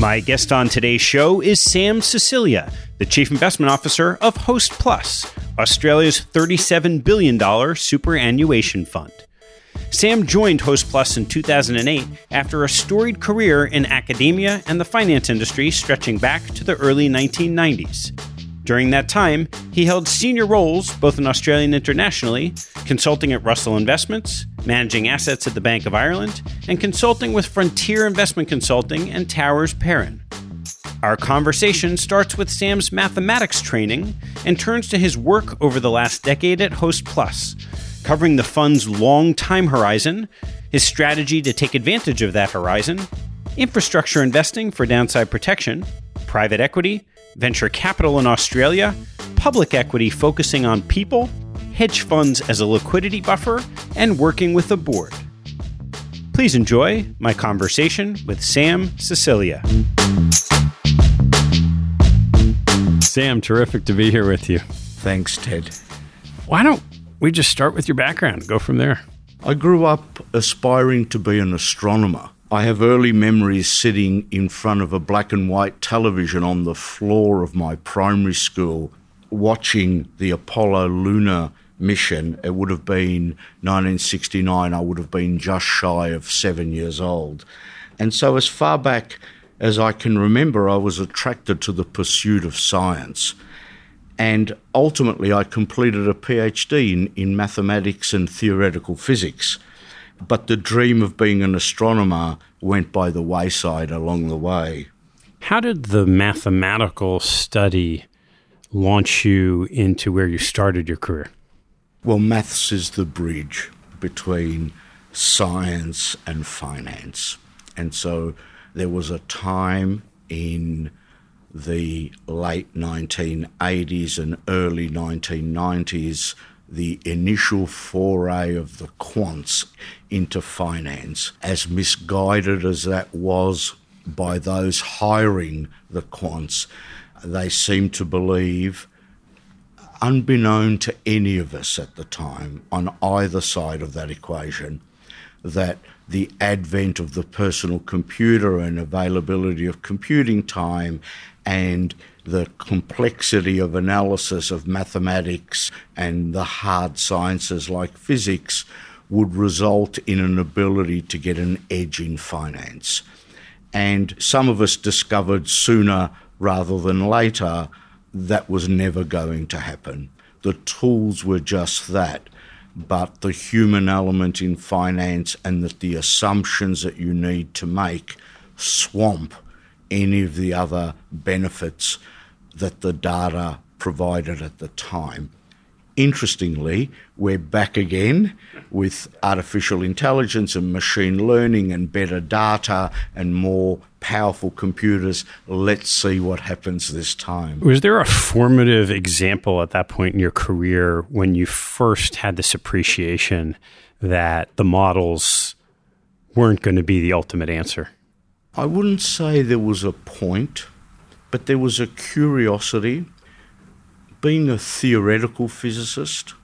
My guest on today's show is Sam Sicilia, the Chief Investment Officer of Host Plus, Australia's $37 billion superannuation fund. Sam joined Host Plus in 2008 after a storied career in academia and the finance industry stretching back to the early 1990s. During that time, he held senior roles both in Australia and internationally, consulting at Russell Investments, managing assets at the Bank of Ireland, and consulting with Frontier Investment Consulting and Towers Perrin. Our conversation starts with Sam's mathematics training and turns to his work over the last decade at Host Plus, covering the fund's long time horizon, his strategy to take advantage of that horizon, infrastructure investing for downside protection, private equity, venture capital in Australia, public equity focusing on people, hedge funds as a liquidity buffer, and working with the board. Please enjoy my conversation with Sam Sicilia. Sam, terrific to be here with you. Thanks, Ted. Why don't we just start with your background, go from there? I grew up aspiring to be an astronomer. I have early memories sitting in front of a black and white television on the floor of my primary school watching the Apollo lunar mission. It would have been 1969. I would have been just shy of seven years old. And so, as far back as I can remember, I was attracted to the pursuit of science. And ultimately, I completed a PhD in, in mathematics and theoretical physics but the dream of being an astronomer went by the wayside along the way. How did the mathematical study launch you into where you started your career? Well, maths is the bridge between science and finance. And so there was a time in the late 1980s and early 1990s the initial foray of the quants into finance, as misguided as that was by those hiring the quants, they seemed to believe, unbeknown to any of us at the time, on either side of that equation, that the advent of the personal computer and availability of computing time and the complexity of analysis of mathematics and the hard sciences like physics would result in an ability to get an edge in finance. And some of us discovered sooner rather than later that was never going to happen. The tools were just that, but the human element in finance and that the assumptions that you need to make swamp any of the other benefits that the data provided at the time. Interestingly, we're back again with artificial intelligence and machine learning and better data and more powerful computers. Let's see what happens this time. Was there a formative example at that point in your career when you first had this appreciation that the models weren't going to be the ultimate answer? I wouldn't say there was a point, but there was a curiosity. Being a theoretical physicist,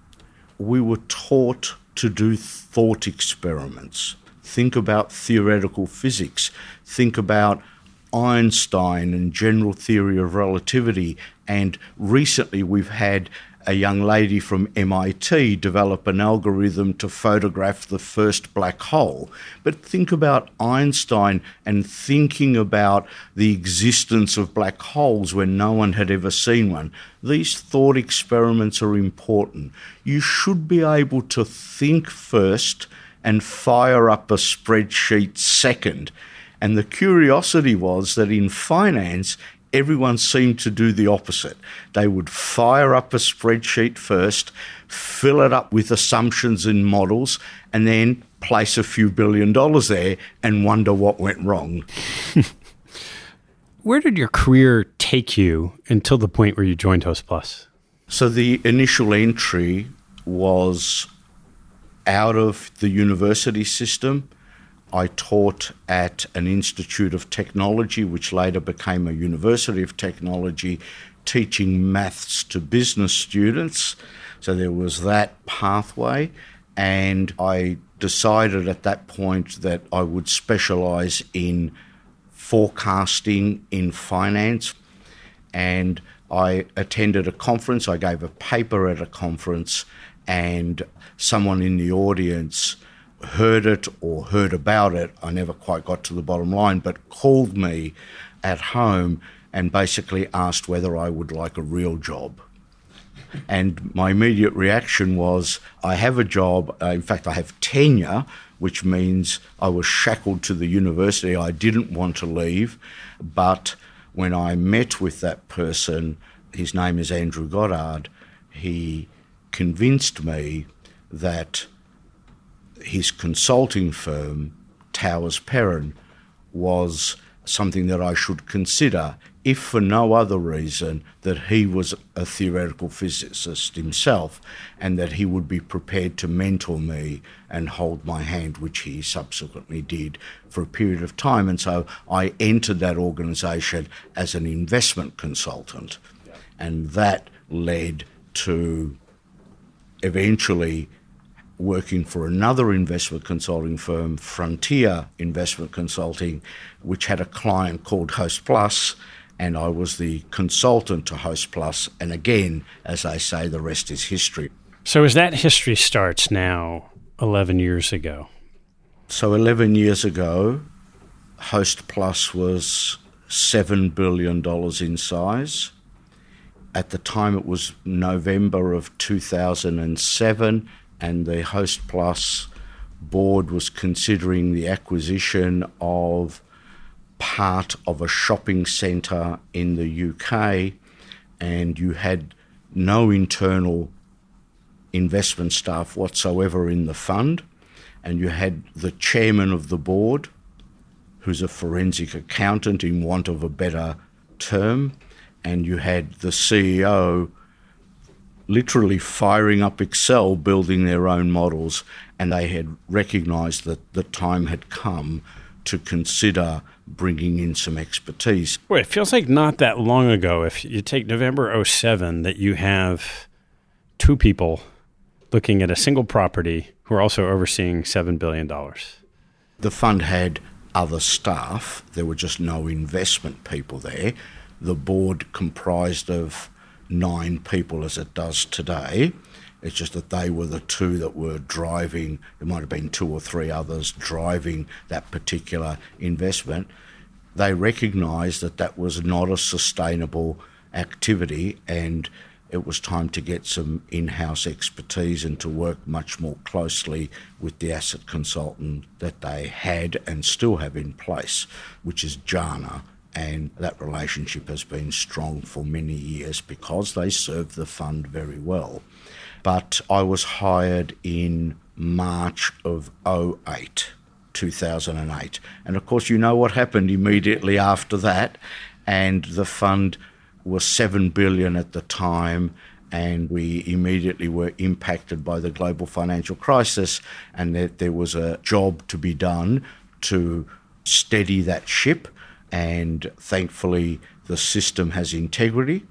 we were taught to do thought experiments. Think about theoretical physics. Think about Einstein and general theory of relativity. And recently we've had a young lady from MIT develop an algorithm to photograph the first black hole. But think about Einstein and thinking about the existence of black holes when no one had ever seen one. These thought experiments are important. You should be able to think first and fire up a spreadsheet second. And the curiosity was that in finance, everyone seemed to do the opposite. They would fire up a spreadsheet first, fill it up with assumptions and models, and then place a few billion dollars there and wonder what went wrong. Where did your career take you until the point where you joined Host Plus? So the initial entry was out of the university system. I taught at an Institute of Technology, which later became a University of Technology, teaching maths to business students. So there was that pathway. And I decided at that point that I would specialise in forecasting in finance. And I attended a conference, I gave a paper at a conference, and someone in the audience heard it or heard about it. I never quite got to the bottom line, but called me at home and basically asked whether I would like a real job. And my immediate reaction was, I have a job. Uh, in fact, I have tenure, which means I was shackled to the university. I didn't want to leave. But when I met with that person, his name is Andrew Goddard, he convinced me that his consulting firm, Towers Perrin, was something that I should consider if for no other reason that he was a theoretical physicist himself and that he would be prepared to mentor me and hold my hand, which he subsequently did for a period of time. And so I entered that organisation as an investment consultant, and that led to eventually working for another investment consulting firm, Frontier Investment Consulting, which had a client called Host Plus and I was the consultant to Host Plus. And again, as I say, the rest is history. So, as that history starts now, 11 years ago? So, 11 years ago, Host Plus was $7 billion in size. At the time, it was November of 2007, and the Host Plus board was considering the acquisition of part of a shopping centre in the UK and you had no internal investment staff whatsoever in the fund, and you had the chairman of the board, who's a forensic accountant in want of a better term, and you had the CEO literally firing up Excel, building their own models, and they had recognised that the time had come to consider bringing in some expertise. Well, it feels like not that long ago. If you take November 07, that you have two people looking at a single property who are also overseeing $7 billion. The fund had other staff, there were just no investment people there. The board comprised of nine people as it does today. It's just that they were the two that were driving, there might have been two or three others driving that particular investment. They recognised that that was not a sustainable activity and it was time to get some in house expertise and to work much more closely with the asset consultant that they had and still have in place, which is Jana. And that relationship has been strong for many years because they serve the fund very well but I was hired in March of 08, 2008. And of course, you know what happened immediately after that. And the fund was 7 billion at the time and we immediately were impacted by the global financial crisis and that there was a job to be done to steady that ship and thankfully the system has integrity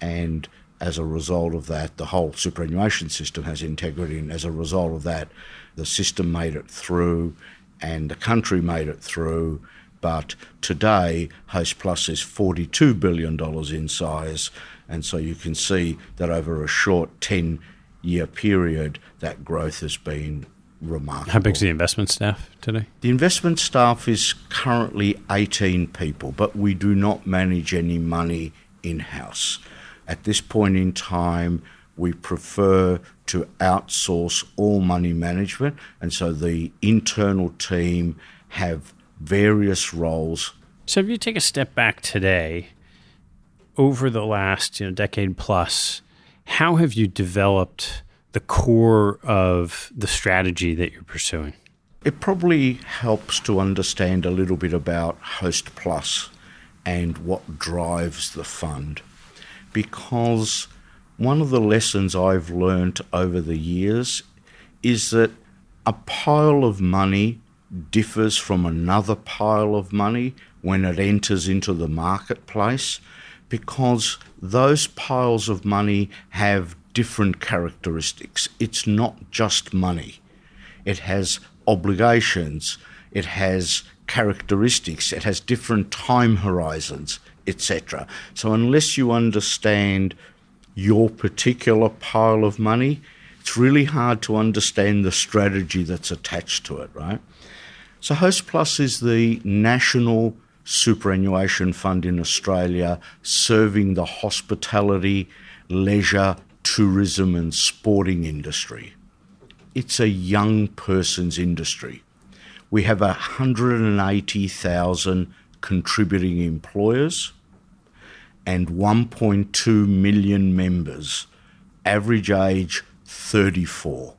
and as a result of that, the whole superannuation system has integrity, and as a result of that, the system made it through and the country made it through. But today, Host Plus is $42 billion in size, and so you can see that over a short 10 year period, that growth has been remarkable. How big is the investment staff today? The investment staff is currently 18 people, but we do not manage any money in house. At this point in time, we prefer to outsource all money management, and so the internal team have various roles. So, if you take a step back today, over the last you know, decade plus, how have you developed the core of the strategy that you're pursuing? It probably helps to understand a little bit about Host Plus and what drives the fund because one of the lessons I've learnt over the years is that a pile of money differs from another pile of money when it enters into the marketplace because those piles of money have different characteristics. It's not just money, it has obligations, it has characteristics, it has different time horizons, etc. So, unless you understand your particular pile of money, it's really hard to understand the strategy that's attached to it, right? So, Host Plus is the national superannuation fund in Australia serving the hospitality, leisure, tourism, and sporting industry. It's a young person's industry. We have 180,000 contributing employers and 1.2 million members, average age 34.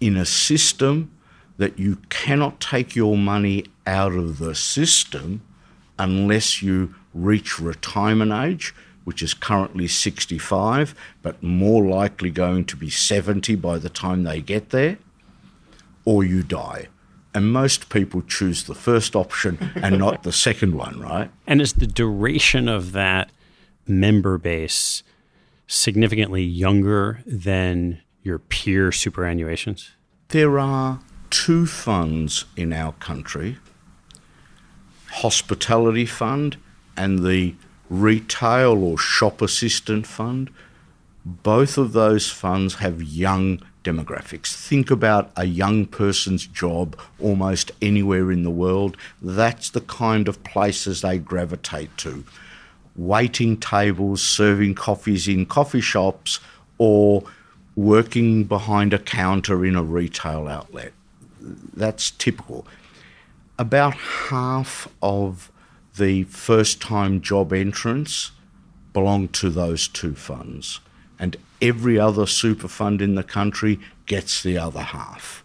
In a system that you cannot take your money out of the system unless you reach retirement age, which is currently 65, but more likely going to be 70 by the time they get there, or you die. And most people choose the first option and not the second one, right? And is the duration of that member base significantly younger than your peer superannuations? There are two funds in our country Hospitality Fund and the Retail or Shop Assistant Fund. Both of those funds have young demographics. Think about a young person's job almost anywhere in the world. That's the kind of places they gravitate to. Waiting tables, serving coffees in coffee shops, or working behind a counter in a retail outlet. That's typical. About half of the first time job entrants belong to those two funds and every other super fund in the country gets the other half.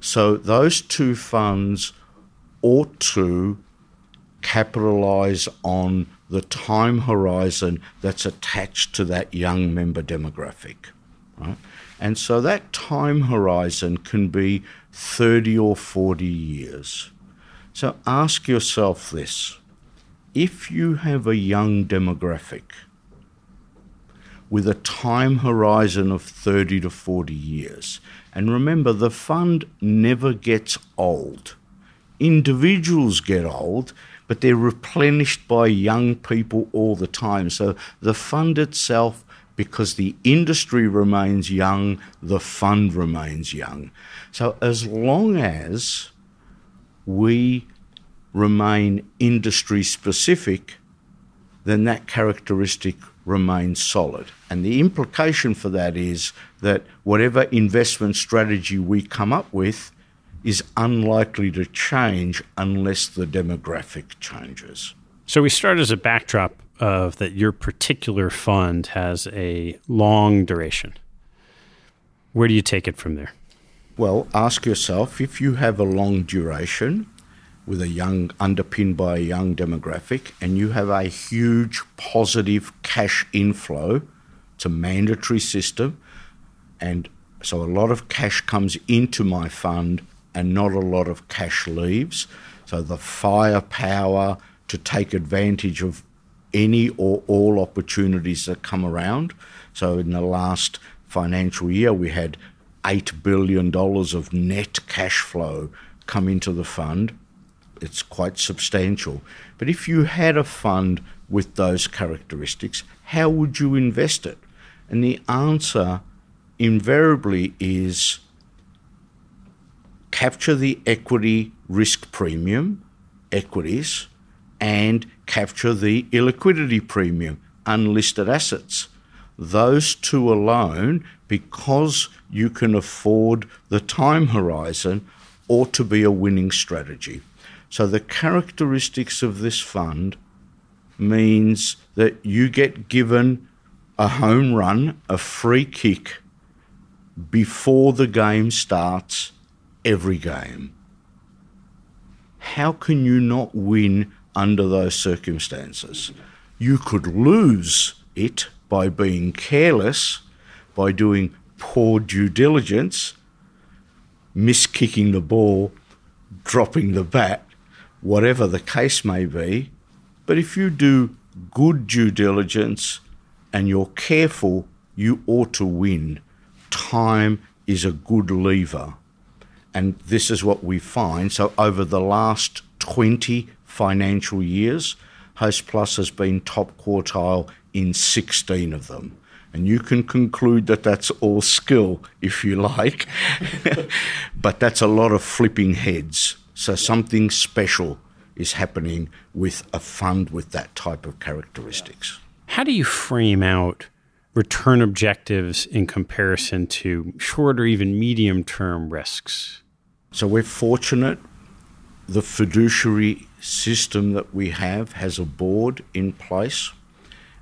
So those two funds ought to capitalise on the time horizon that's attached to that young member demographic. Right? And so that time horizon can be 30 or 40 years. So ask yourself this if you have a young demographic, with a time horizon of 30 to 40 years. And remember, the fund never gets old. Individuals get old, but they're replenished by young people all the time. So the fund itself, because the industry remains young, the fund remains young. So as long as we remain industry specific, then that characteristic remains solid. And the implication for that is that whatever investment strategy we come up with is unlikely to change unless the demographic changes. So we start as a backdrop of that your particular fund has a long duration. Where do you take it from there? Well, ask yourself if you have a long duration, with a young, underpinned by a young demographic, and you have a huge positive cash inflow. It's a mandatory system, and so a lot of cash comes into my fund and not a lot of cash leaves. So the firepower to take advantage of any or all opportunities that come around. So in the last financial year, we had $8 billion of net cash flow come into the fund it's quite substantial. But if you had a fund with those characteristics, how would you invest it? And the answer invariably is capture the equity risk premium, equities, and capture the illiquidity premium, unlisted assets. Those two alone, because you can afford the time horizon, ought to be a winning strategy. So the characteristics of this fund means that you get given a home run, a free kick before the game starts every game. How can you not win under those circumstances? You could lose it by being careless, by doing poor due diligence, miskicking the ball, dropping the bat, whatever the case may be. But if you do good due diligence and you're careful, you ought to win. Time is a good lever. And this is what we find. So, over the last 20 financial years, Hostplus has been top quartile in 16 of them. And you can conclude that that's all skill, if you like. but that's a lot of flipping heads. So, something special is happening with a fund with that type of characteristics. How do you frame out return objectives in comparison to short or even medium term risks? So we're fortunate. The fiduciary system that we have has a board in place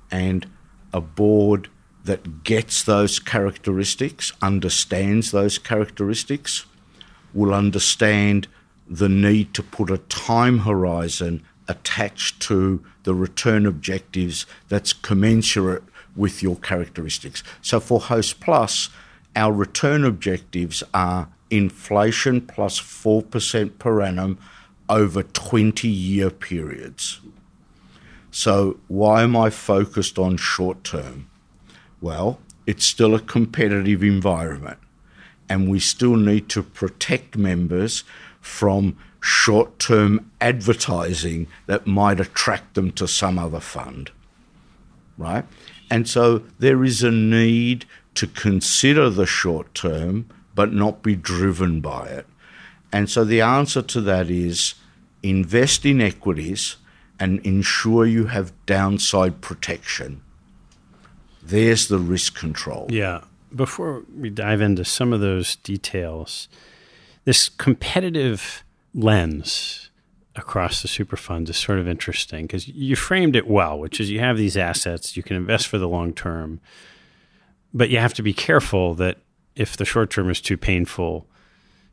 and a board that gets those characteristics, understands those characteristics, will understand the need to put a time horizon attached to the return objectives that's commensurate with your characteristics. So for Host Plus, our return objectives are inflation plus 4% per annum over 20 year periods. So, why am I focused on short term? Well, it's still a competitive environment, and we still need to protect members from short term advertising that might attract them to some other fund. Right? And so, there is a need to consider the short term but not be driven by it. And so the answer to that is invest in equities and ensure you have downside protection. There's the risk control. Yeah. Before we dive into some of those details, this competitive lens across the super funds is sort of interesting because you framed it well, which is you have these assets, you can invest for the long term, but you have to be careful that if the short term is too painful,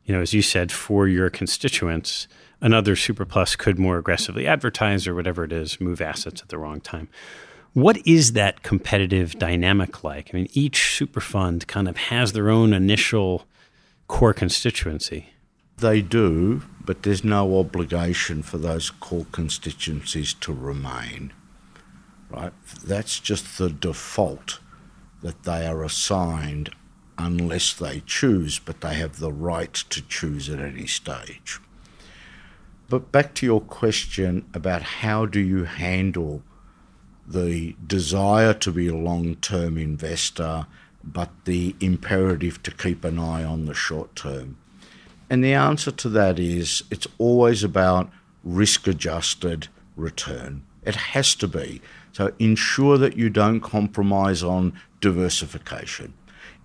you know, as you said, for your constituents, another super plus could more aggressively advertise or whatever it is, move assets at the wrong time. What is that competitive dynamic like? I mean, each super fund kind of has their own initial core constituency. They do, but there's no obligation for those core constituencies to remain. Right? That's just the default that they are assigned unless they choose, but they have the right to choose at any stage. But back to your question about how do you handle the desire to be a long term investor, but the imperative to keep an eye on the short term? And the answer to that is it's always about risk adjusted return. It has to be. So ensure that you don't compromise on diversification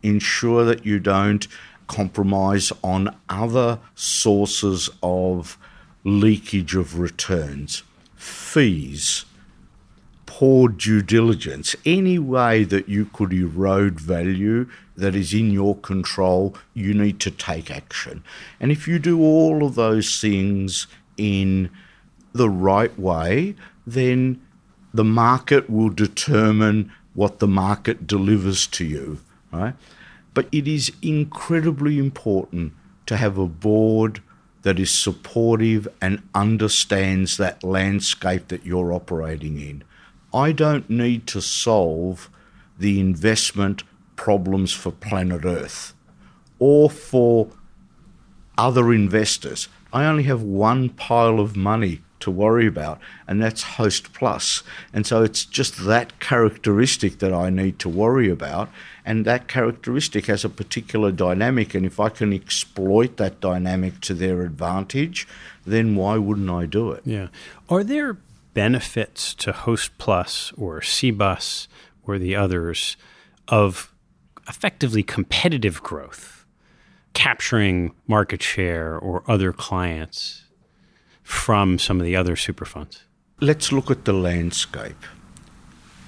ensure that you don't compromise on other sources of leakage of returns, fees, poor due diligence, any way that you could erode value that is in your control, you need to take action. And if you do all of those things in the right way, then the market will determine what the market delivers to you right? But it is incredibly important to have a board that is supportive and understands that landscape that you're operating in. I don't need to solve the investment problems for planet Earth or for other investors. I only have one pile of money to worry about, and that's Host Plus. And so it's just that characteristic that I need to worry about, and that characteristic has a particular dynamic. And if I can exploit that dynamic to their advantage, then why wouldn't I do it? Yeah. Are there benefits to Hostplus or Cbus or the others of effectively competitive growth, capturing market share or other clients? from some of the other super funds? Let's look at the landscape.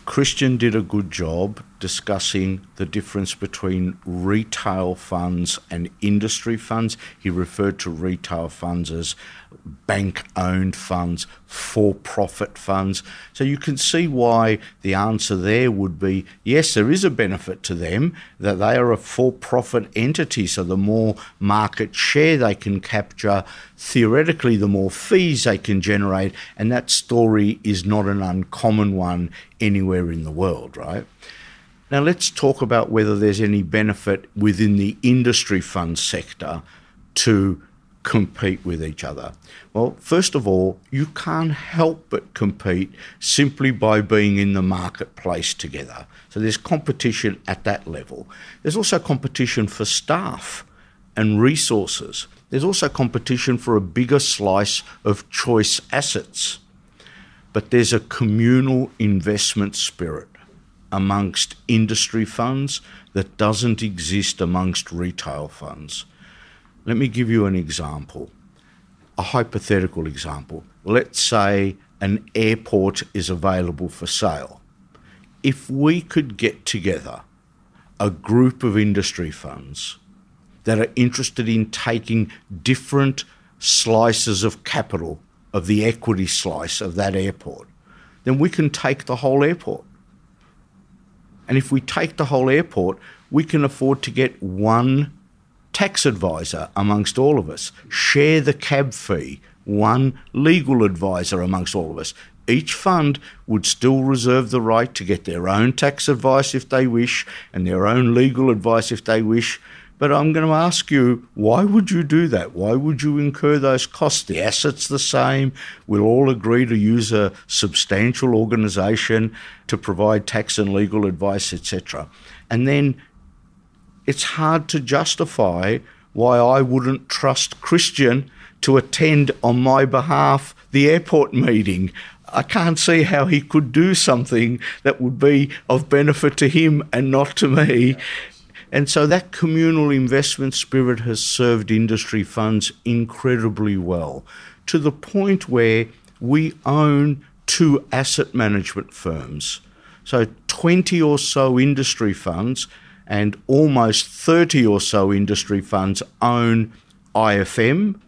Christian did a good job discussing the difference between retail funds and industry funds. He referred to retail funds as bank owned funds, for profit funds. So you can see why the answer there would be yes, there is a benefit to them that they are a for profit entity. So the more market share they can capture, theoretically, the more fees they can generate. And that story is not an uncommon one anywhere in the world, right? Now, let's talk about whether there's any benefit within the industry fund sector to compete with each other. Well, first of all, you can't help but compete simply by being in the marketplace together. So there's competition at that level. There's also competition for staff and resources. There's also competition for a bigger slice of choice assets. But there's a communal investment spirit amongst industry funds that doesn't exist amongst retail funds. Let me give you an example, a hypothetical example. Let's say an airport is available for sale. If we could get together a group of industry funds that are interested in taking different slices of capital of the equity slice of that airport, then we can take the whole airport. And if we take the whole airport, we can afford to get one tax advisor amongst all of us, share the cab fee, one legal advisor amongst all of us. Each fund would still reserve the right to get their own tax advice if they wish and their own legal advice if they wish. But I'm going to ask you, why would you do that? Why would you incur those costs? The assets the same. We'll all agree to use a substantial organisation to provide tax and legal advice, etc. And then it's hard to justify why I wouldn't trust Christian to attend on my behalf the airport meeting. I can't see how he could do something that would be of benefit to him and not to me. And so that communal investment spirit has served industry funds incredibly well to the point where we own two asset management firms. So 20 or so industry funds and almost 30 or so industry funds own IFM,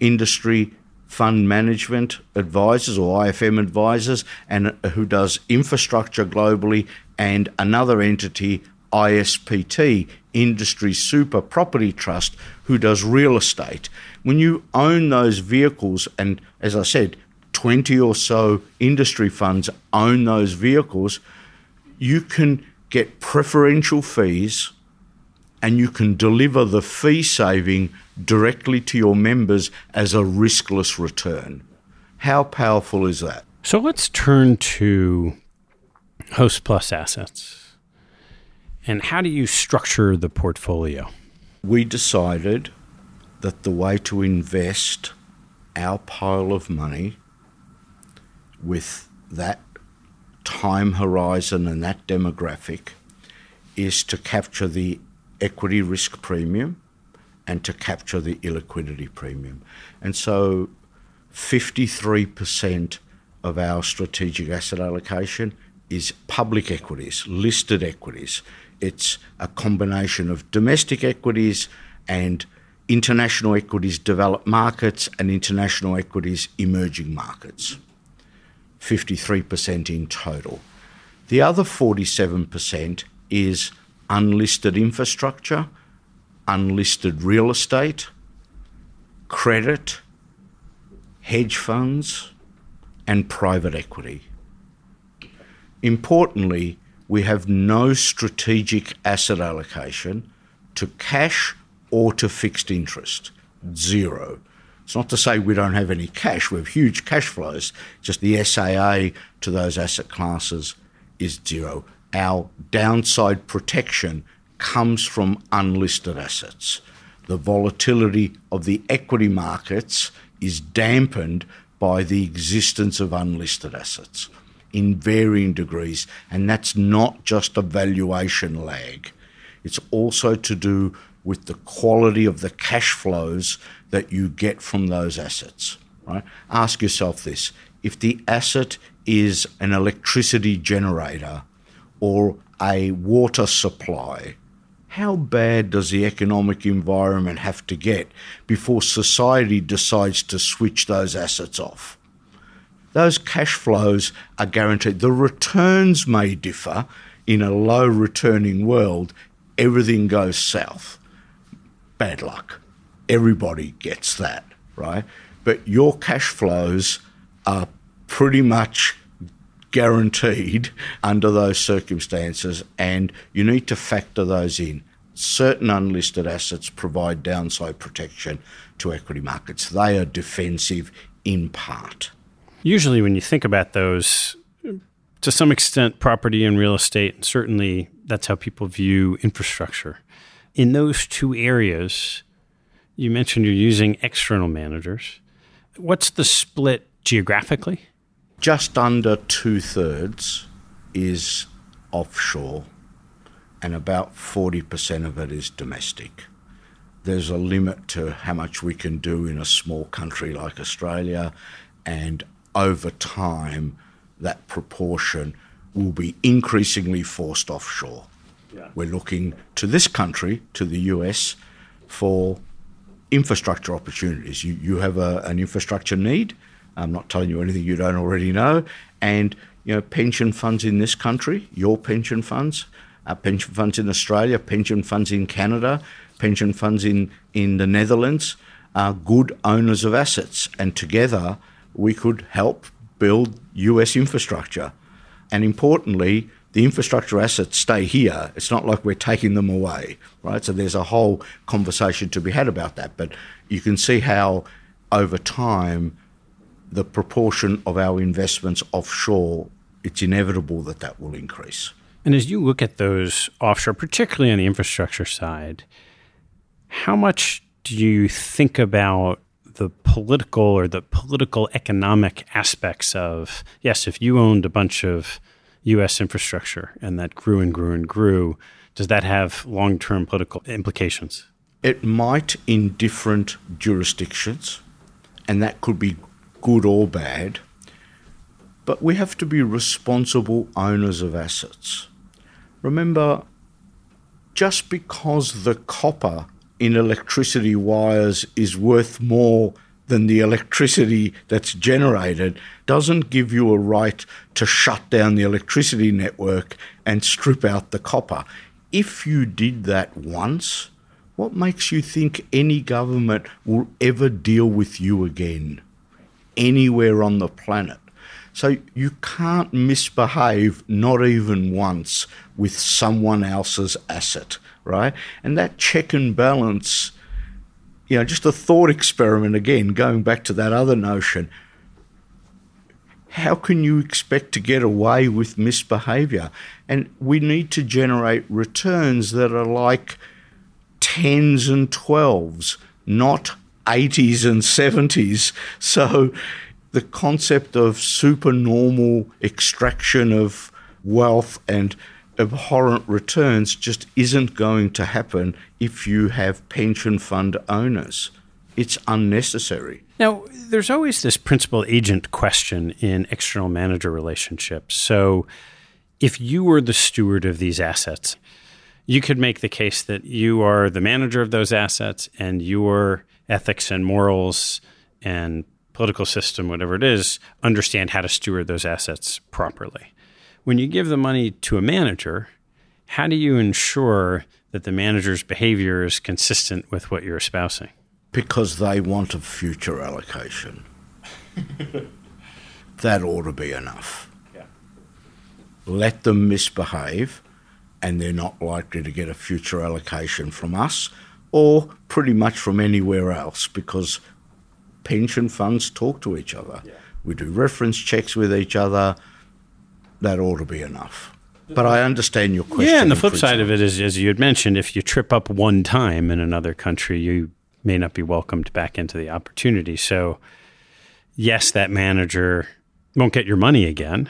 Industry Fund Management Advisors or IFM Advisors, and who does infrastructure globally, and another entity, ISPT, Industry Super Property Trust, who does real estate. When you own those vehicles, and as I said, 20 or so industry funds own those vehicles, you can get preferential fees and you can deliver the fee saving directly to your members as a riskless return. How powerful is that? So let's turn to Host Plus assets. And how do you structure the portfolio? We decided that the way to invest our pile of money with that time horizon and that demographic is to capture the equity risk premium and to capture the illiquidity premium. And so 53% of our strategic asset allocation is public equities, listed equities. It's a combination of domestic equities and international equities, developed markets, and international equities, emerging markets. 53% in total. The other 47% is unlisted infrastructure, unlisted real estate, credit, hedge funds, and private equity. Importantly, we have no strategic asset allocation to cash or to fixed interest. Zero. It's not to say we don't have any cash, we have huge cash flows, just the SAA to those asset classes is zero. Our downside protection comes from unlisted assets. The volatility of the equity markets is dampened by the existence of unlisted assets in varying degrees, and that's not just a valuation lag. It's also to do with the quality of the cash flows that you get from those assets. Right? Ask yourself this: if the asset is an electricity generator or a water supply, how bad does the economic environment have to get before society decides to switch those assets off? Those cash flows are guaranteed. The returns may differ in a low returning world, everything goes south. Bad luck. Everybody gets that, right? But your cash flows are pretty much guaranteed under those circumstances, and you need to factor those in. Certain unlisted assets provide downside protection to equity markets. They are defensive in part. Usually, when you think about those, to some extent, property and real estate, and certainly that's how people view infrastructure. In those two areas, you mentioned you're using external managers. What's the split geographically? just under two thirds is offshore, and about 40% of it is domestic. There's a limit to how much we can do in a small country like Australia, and over time, that proportion will be increasingly forced offshore. Yeah. We're looking to this country, to the US, for infrastructure opportunities. You, you have a, an infrastructure need, I'm not telling you anything you don't already know. And you know, pension funds in this country, your pension funds, uh, pension funds in Australia, pension funds in Canada, pension funds in, in the Netherlands are good owners of assets. And together we could help build US infrastructure. And importantly, the infrastructure assets stay here. It's not like we're taking them away, right? So there's a whole conversation to be had about that. But you can see how over time the proportion of our investments offshore, it's inevitable that that will increase. And as you look at those offshore, particularly on the infrastructure side, how much do you think about the political or the political economic aspects of, yes, if you owned a bunch of US infrastructure and that grew and grew and grew, does that have long term political implications? It might in different jurisdictions, and that could be good or bad, but we have to be responsible owners of assets. Remember, just because the copper in electricity wires is worth more than the electricity that's generated doesn't give you a right to shut down the electricity network and strip out the copper. If you did that once, what makes you think any government will ever deal with you again? anywhere on the planet. So you can't misbehave, not even once, with someone else's asset, right? And that check and balance, you know, just a thought experiment again, going back to that other notion. How can you expect to get away with misbehavior? And we need to generate returns that are like tens and twelves, not 80s and 70s. So the concept of supernormal extraction of wealth and abhorrent returns just isn't going to happen if you have pension fund owners. It's unnecessary. Now, there's always this principal agent question in external manager relationships. So, if you were the steward of these assets, you could make the case that you are the manager of those assets and your ethics and morals and political system, whatever it is, understand how to steward those assets properly. When you give the money to a manager, how do you ensure that the manager's behavior is consistent with what you're espousing? Because they want a future allocation. that ought to be enough. Yeah. Let them misbehave, and they're not likely to get a future allocation from us or pretty much from anywhere else because pension funds talk to each other. Yeah. We do reference checks with each other. That ought to be enough. But I understand your question. Yeah, and the flip side of it is, as you had mentioned, if you trip up one time in another country, you may not be welcomed back into the opportunity. So, yes, that manager won't get your money again,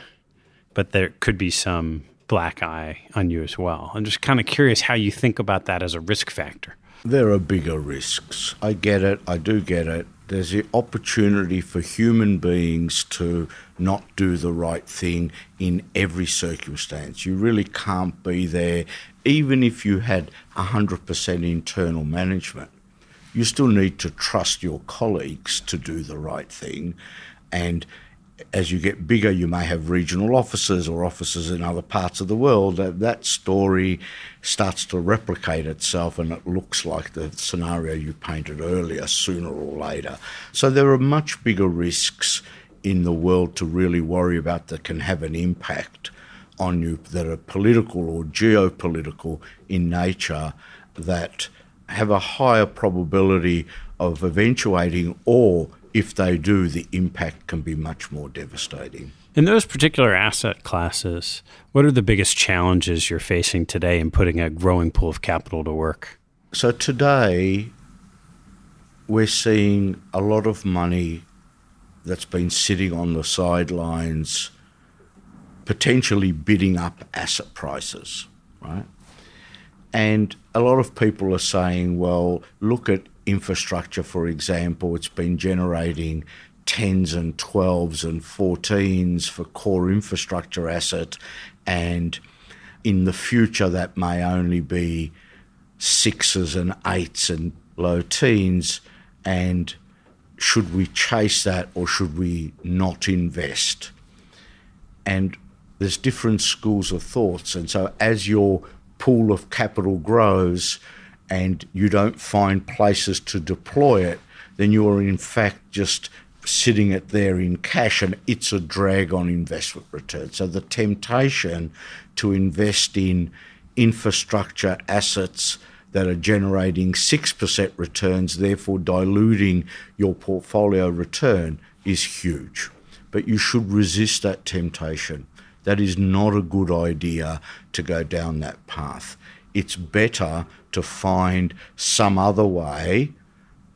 but there could be some black eye on you as well. I'm just kind of curious how you think about that as a risk factor. There are bigger risks. I get it. I do get it. There's the opportunity for human beings to not do the right thing in every circumstance. You really can't be there, even if you had 100% internal management. You still need to trust your colleagues to do the right thing. And as you get bigger, you may have regional offices or offices in other parts of the world. That story starts to replicate itself and it looks like the scenario you painted earlier, sooner or later. So there are much bigger risks in the world to really worry about that can have an impact on you that are political or geopolitical in nature that have a higher probability of eventuating or if they do, the impact can be much more devastating. In those particular asset classes, what are the biggest challenges you're facing today in putting a growing pool of capital to work? So, today, we're seeing a lot of money that's been sitting on the sidelines, potentially bidding up asset prices, right? And a lot of people are saying, well, look at infrastructure, for example, it's been generating 10s and 12s and 14s for core infrastructure asset, and in the future that may only be sixes and eights and low teens. And should we chase that or should we not invest? And there's different schools of thoughts. And so as your pool of capital grows, and you don't find places to deploy it, then you are in fact just sitting it there in cash and it's a drag on investment returns. So the temptation to invest in infrastructure assets that are generating 6% returns, therefore diluting your portfolio return, is huge. But you should resist that temptation. That is not a good idea to go down that path. It's better to find some other way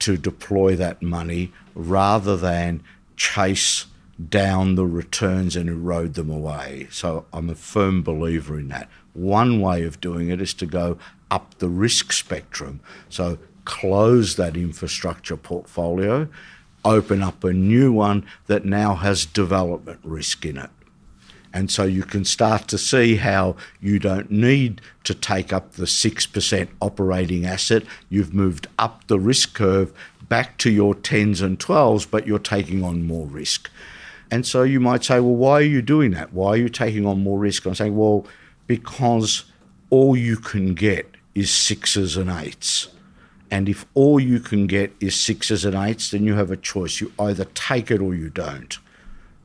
to deploy that money rather than chase down the returns and erode them away. So I'm a firm believer in that. One way of doing it is to go up the risk spectrum. So close that infrastructure portfolio, open up a new one that now has development risk in it. And so you can start to see how you don't need to take up the 6% operating asset. You've moved up the risk curve back to your 10s and 12s, but you're taking on more risk. And so you might say, well, why are you doing that? Why are you taking on more risk? I'm saying, well, because all you can get is sixes and eights. And if all you can get is sixes and eights, then you have a choice. You either take it or you don't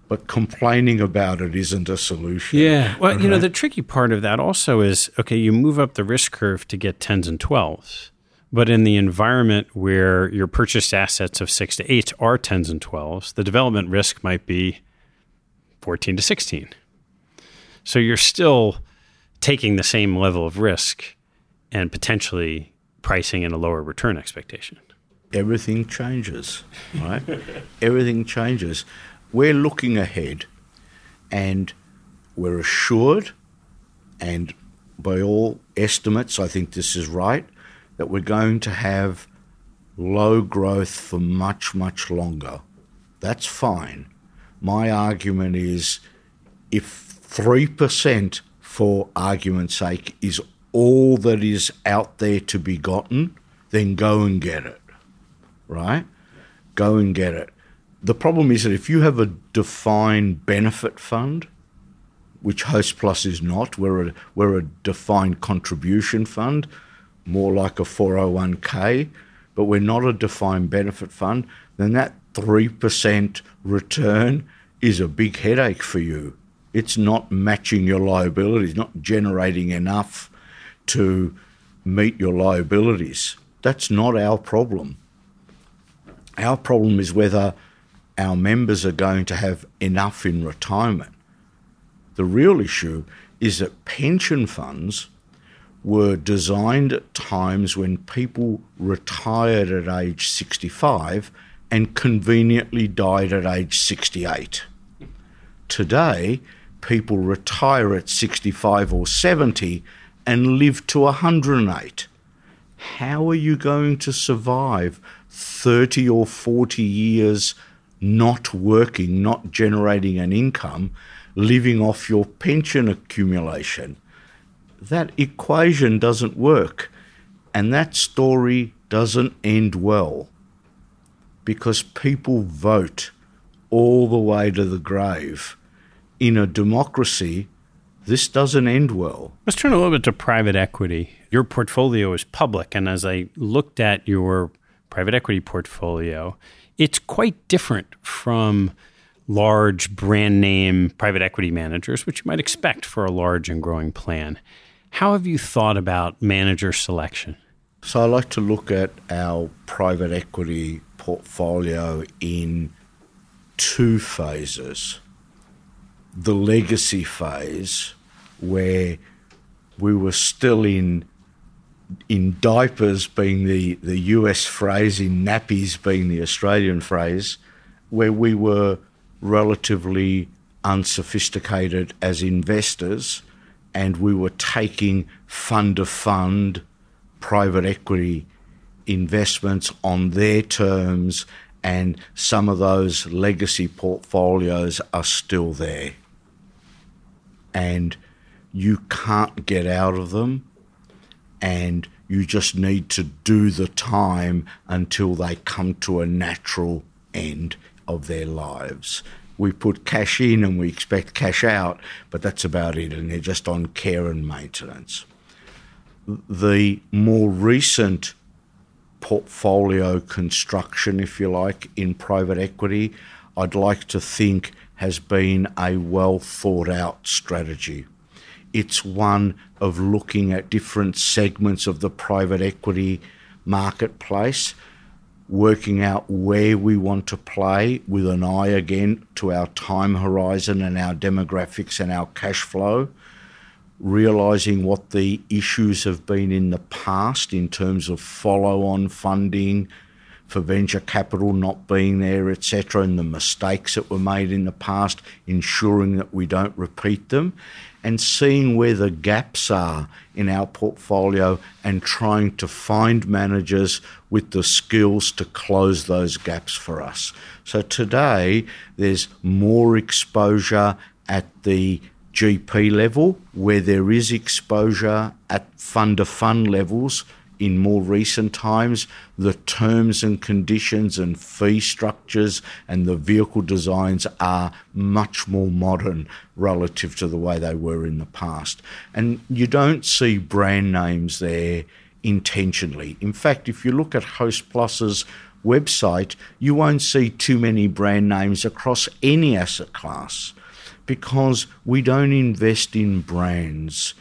but complaining about it isn't a solution. Yeah. Well, okay. you know, the tricky part of that also is okay, you move up the risk curve to get 10s and 12s. But in the environment where your purchased assets of 6 to 8 are 10s and 12s, the development risk might be 14 to 16. So you're still taking the same level of risk and potentially pricing in a lower return expectation. Everything changes, right? Everything changes we're looking ahead and we're assured, and by all estimates, I think this is right, that we're going to have low growth for much, much longer. That's fine. My argument is if 3%, for argument's sake, is all that is out there to be gotten, then go and get it. Right? Go and get it the problem is that if you have a defined benefit fund, which Host Plus is not, we're a, we're a defined contribution fund, more like a 401k, but we're not a defined benefit fund, then that 3% return is a big headache for you. It's not matching your liabilities, not generating enough to meet your liabilities. That's not our problem. Our problem is whether our members are going to have enough in retirement. The real issue is that pension funds were designed at times when people retired at age 65 and conveniently died at age 68. Today, people retire at 65 or 70 and live to 108. How are you going to survive 30 or 40 years not working, not generating an income, living off your pension accumulation. That equation doesn't work. And that story doesn't end well because people vote all the way to the grave. In a democracy, this doesn't end well. Let's turn a little bit to private equity. Your portfolio is public, and as I looked at your private equity portfolio, it's quite different from large brand name private equity managers, which you might expect for a large and growing plan. How have you thought about manager selection? So I like to look at our private equity portfolio in two phases. The legacy phase, where we were still in in diapers being the, the US phrase, in nappies being the Australian phrase, where we were relatively unsophisticated as investors and we were taking fund of fund private equity investments on their terms and some of those legacy portfolios are still there. And you can't get out of them and you just need to do the time until they come to a natural end of their lives. We put cash in and we expect cash out, but that's about it, and they're just on care and maintenance. The more recent portfolio construction, if you like, in private equity, I'd like to think has been a well thought out strategy. It's one of looking at different segments of the private equity marketplace, working out where we want to play with an eye again to our time horizon and our demographics and our cash flow, realizing what the issues have been in the past in terms of follow on funding for venture capital not being there, etc., and the mistakes that were made in the past, ensuring that we don't repeat them, and seeing where the gaps are in our portfolio and trying to find managers with the skills to close those gaps for us. So today, there's more exposure at the GP level where there is exposure at fund of fund levels in more recent times, the terms and conditions and fee structures and the vehicle designs are much more modern relative to the way they were in the past. And you don't see brand names there intentionally. In fact, if you look at Hostplus's website, you won't see too many brand names across any asset class because we don't invest in brands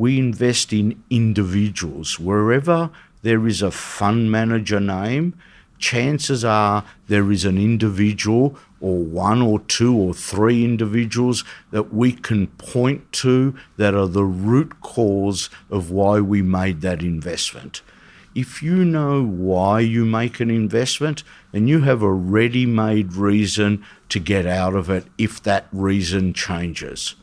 we invest in individuals. Wherever there is a fund manager name, chances are there is an individual or one or two or three individuals that we can point to that are the root cause of why we made that investment. If you know why you make an investment, then you have a ready made reason to get out of it if that reason changes.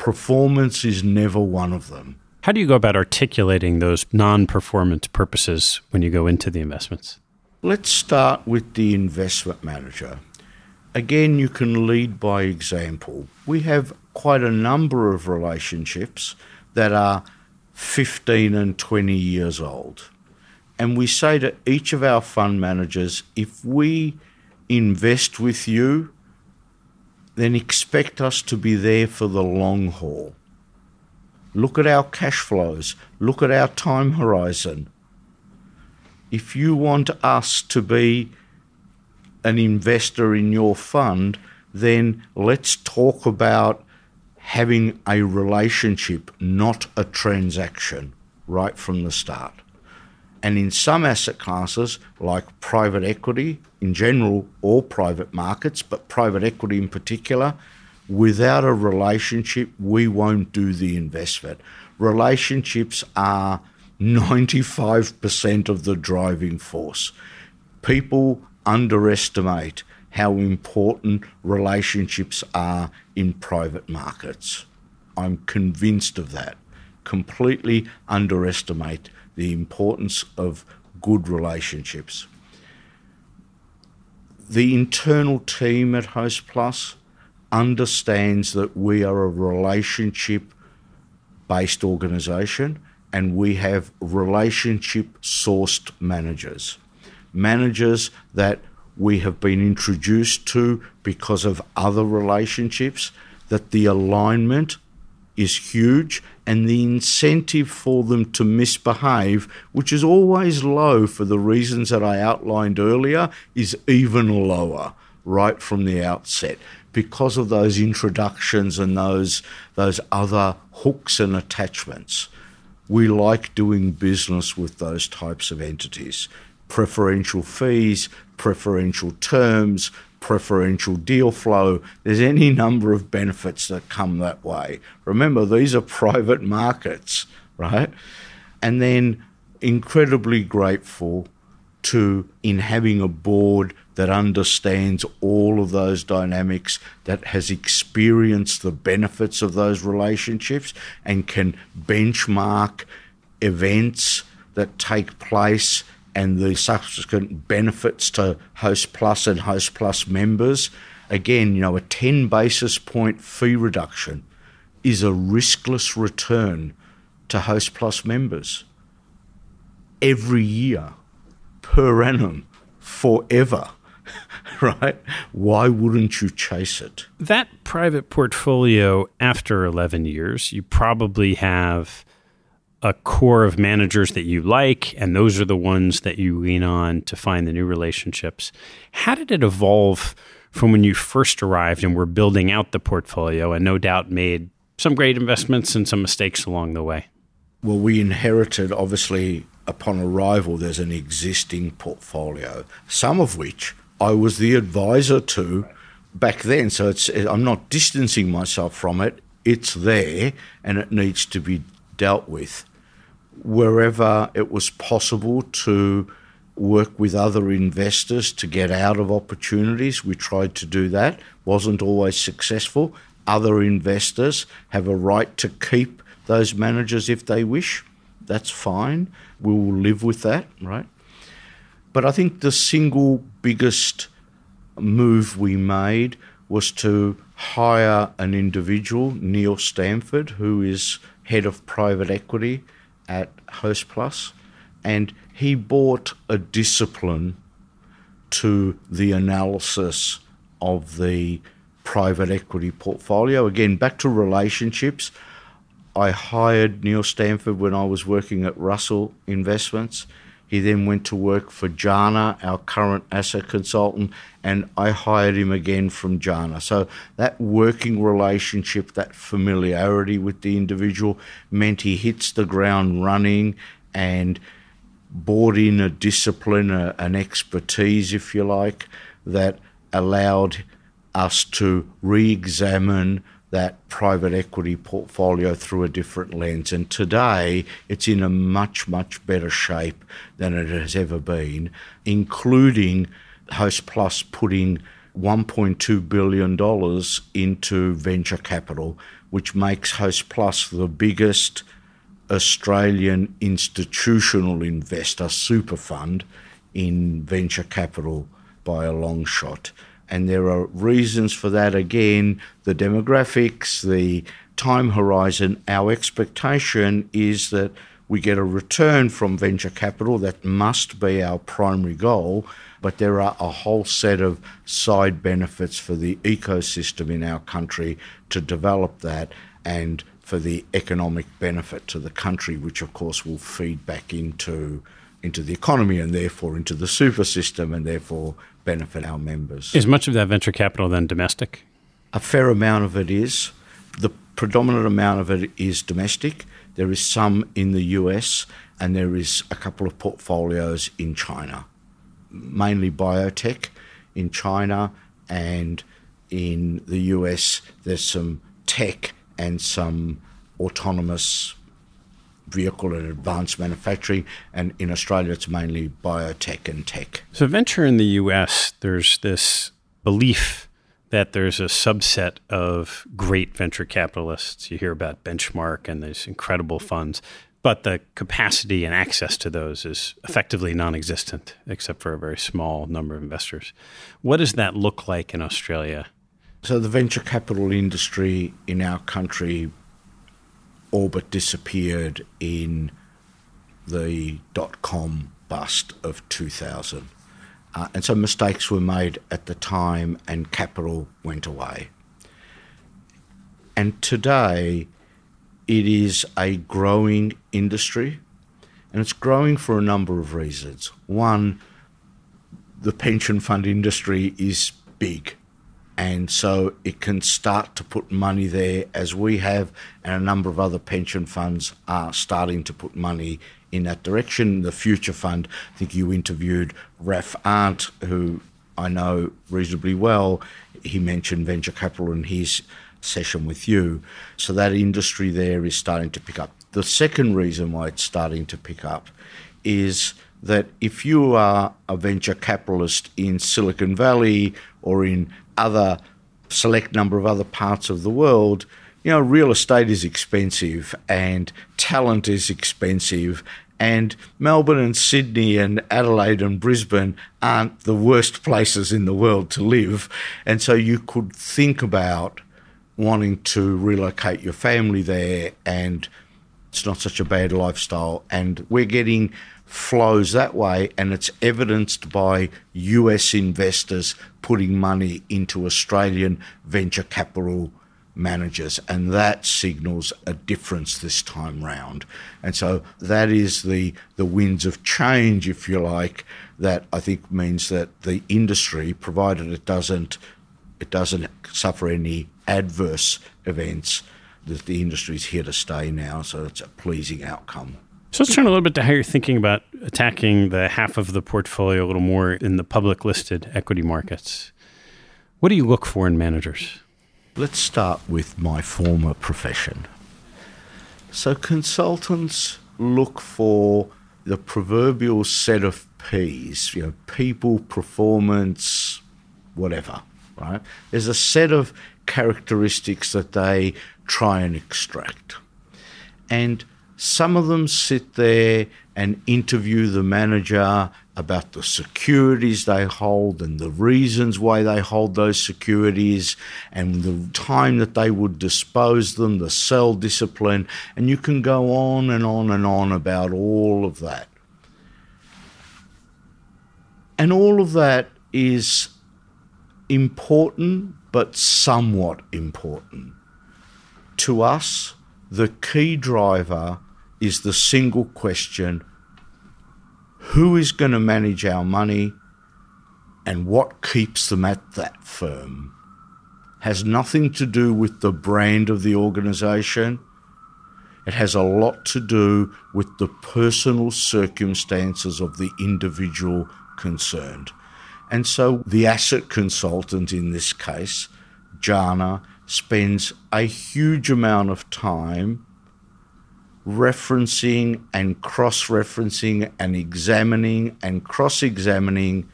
Performance is never one of them. How do you go about articulating those non performance purposes when you go into the investments? Let's start with the investment manager. Again, you can lead by example. We have quite a number of relationships that are 15 and 20 years old. And we say to each of our fund managers if we invest with you, then expect us to be there for the long haul. Look at our cash flows. Look at our time horizon. If you want us to be an investor in your fund, then let's talk about having a relationship, not a transaction, right from the start. And in some asset classes, like private equity in general, or private markets, but private equity in particular, without a relationship, we won't do the investment. Relationships are 95% of the driving force. People underestimate how important relationships are in private markets. I'm convinced of that. Completely underestimate the importance of good relationships. the internal team at Host Plus understands that we are a relationship based organization and we have relationship sourced managers. Managers that we have been introduced to because of other relationships, that the alignment is huge and the incentive for them to misbehave, which is always low for the reasons that I outlined earlier, is even lower right from the outset because of those introductions and those those other hooks and attachments. We like doing business with those types of entities. Preferential fees, preferential terms, preferential deal flow. There's any number of benefits that come that way. Remember, these are private markets, right? And then incredibly grateful to in having a board that understands all of those dynamics, that has experienced the benefits of those relationships and can benchmark events that take place and the subsequent benefits to Host Plus and Host Plus members. Again, you know, a 10 basis point fee reduction is a riskless return to Host Plus members every year, per annum, forever. right? Why wouldn't you chase it? That private portfolio after 11 years, you probably have a core of managers that you like, and those are the ones that you lean on to find the new relationships. How did it evolve from when you first arrived and were building out the portfolio and no doubt made some great investments and some mistakes along the way? Well, we inherited, obviously, upon arrival, there's an existing portfolio, some of which I was the advisor to back then. So it's, I'm not distancing myself from it. It's there and it needs to be dealt with wherever it was possible to work with other investors to get out of opportunities. We tried to do that, wasn't always successful. Other investors have a right to keep those managers if they wish. That's fine. We will live with that, right? But I think the single biggest move we made was to hire an individual, Neil Stanford, who is head of private equity at Host Plus, and he brought a discipline to the analysis of the private equity portfolio. Again, back to relationships. I hired Neil Stanford when I was working at Russell Investments. He then went to work for Jana, our current asset consultant, and I hired him again from Jana. So that working relationship, that familiarity with the individual meant he hits the ground running and brought in a discipline, a, an expertise, if you like, that allowed us to re examine that private equity portfolio through a different lens. And today, it's in a much, much better shape than it has ever been, including Host Plus putting $1.2 billion into venture capital, which makes Host Plus the biggest Australian institutional investor super fund in venture capital by a long shot and there are reasons for that again the demographics, the time horizon. Our expectation is that we get a return from venture capital that must be our primary goal, but there are a whole set of side benefits for the ecosystem in our country to develop that and for the economic benefit to the country, which of course will feed back into into the economy and therefore into the super system and therefore benefit our members. Is much of that venture capital then domestic? A fair amount of it is. The predominant amount of it is domestic. There is some in the US and there is a couple of portfolios in China, mainly biotech in China and in the US. There's some tech and some autonomous vehicle and advanced manufacturing. And in Australia, it's mainly biotech and tech. So, venture in the US, there's this belief that there's a subset of great venture capitalists. You hear about Benchmark and these incredible funds. but the capacity and access to those is effectively non existent, except for a very small number of investors. What does that look like in Australia? So, the venture capital industry in our country all but disappeared in the dot com bust of 2000. Uh, and so mistakes were made at the time, and capital went away. And today, it is a growing industry, and it's growing for a number of reasons. One, the pension fund industry is big, and so it can start to put money there as we have, and a number of other pension funds are starting to put money in that direction. The Future Fund, I think you interviewed Raf Arndt, who I know reasonably well. He mentioned venture capital in his session with you. So that industry there is starting to pick up. The second reason why it's starting to pick up is that if you are a venture capitalist in Silicon Valley or in other select number of other parts of the world, you know, real estate is expensive and talent is expensive. And Melbourne and Sydney and Adelaide and Brisbane aren't the worst places in the world to live. And so you could think about wanting to relocate your family there and it's not such a bad lifestyle. And we're getting flows that way, and it's evidenced by US investors putting money into Australian venture capital managers, and that signals a difference this time round. And so that is the the winds of change, if you like, that I think means that the industry, provided it doesn't it doesn't suffer any adverse events, that the industry is here to stay now. So it's a pleasing outcome. So let's turn a little bit to how you're thinking about attacking the half of the portfolio a little more in the public listed equity markets. What do you look for in managers? Let's start with my former profession. So, consultants look for the proverbial set of P's, you know, people, performance, whatever, right? There's a set of characteristics that they try and extract. And some of them sit there and interview the manager about the securities they hold and the reasons why they hold those securities and the time that they would dispose them, the sell discipline, and you can go on and on and on about all of that. And all of that is important, but somewhat important. To us, the key driver is the single question who is going to manage our money and what keeps them at that firm has nothing to do with the brand of the organization. It has a lot to do with the personal circumstances of the individual concerned. And so the asset consultant in this case, Jana, spends a huge amount of time referencing and cross referencing and examining and cross examining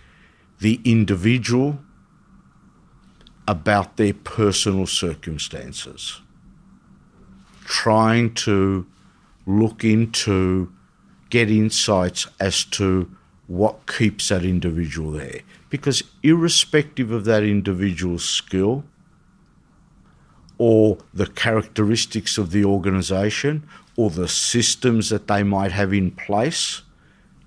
the individual about their personal circumstances, trying to look into, get insights as to what keeps that individual there. Because, irrespective of that individual's skill, or the characteristics of the organisation or the systems that they might have in place.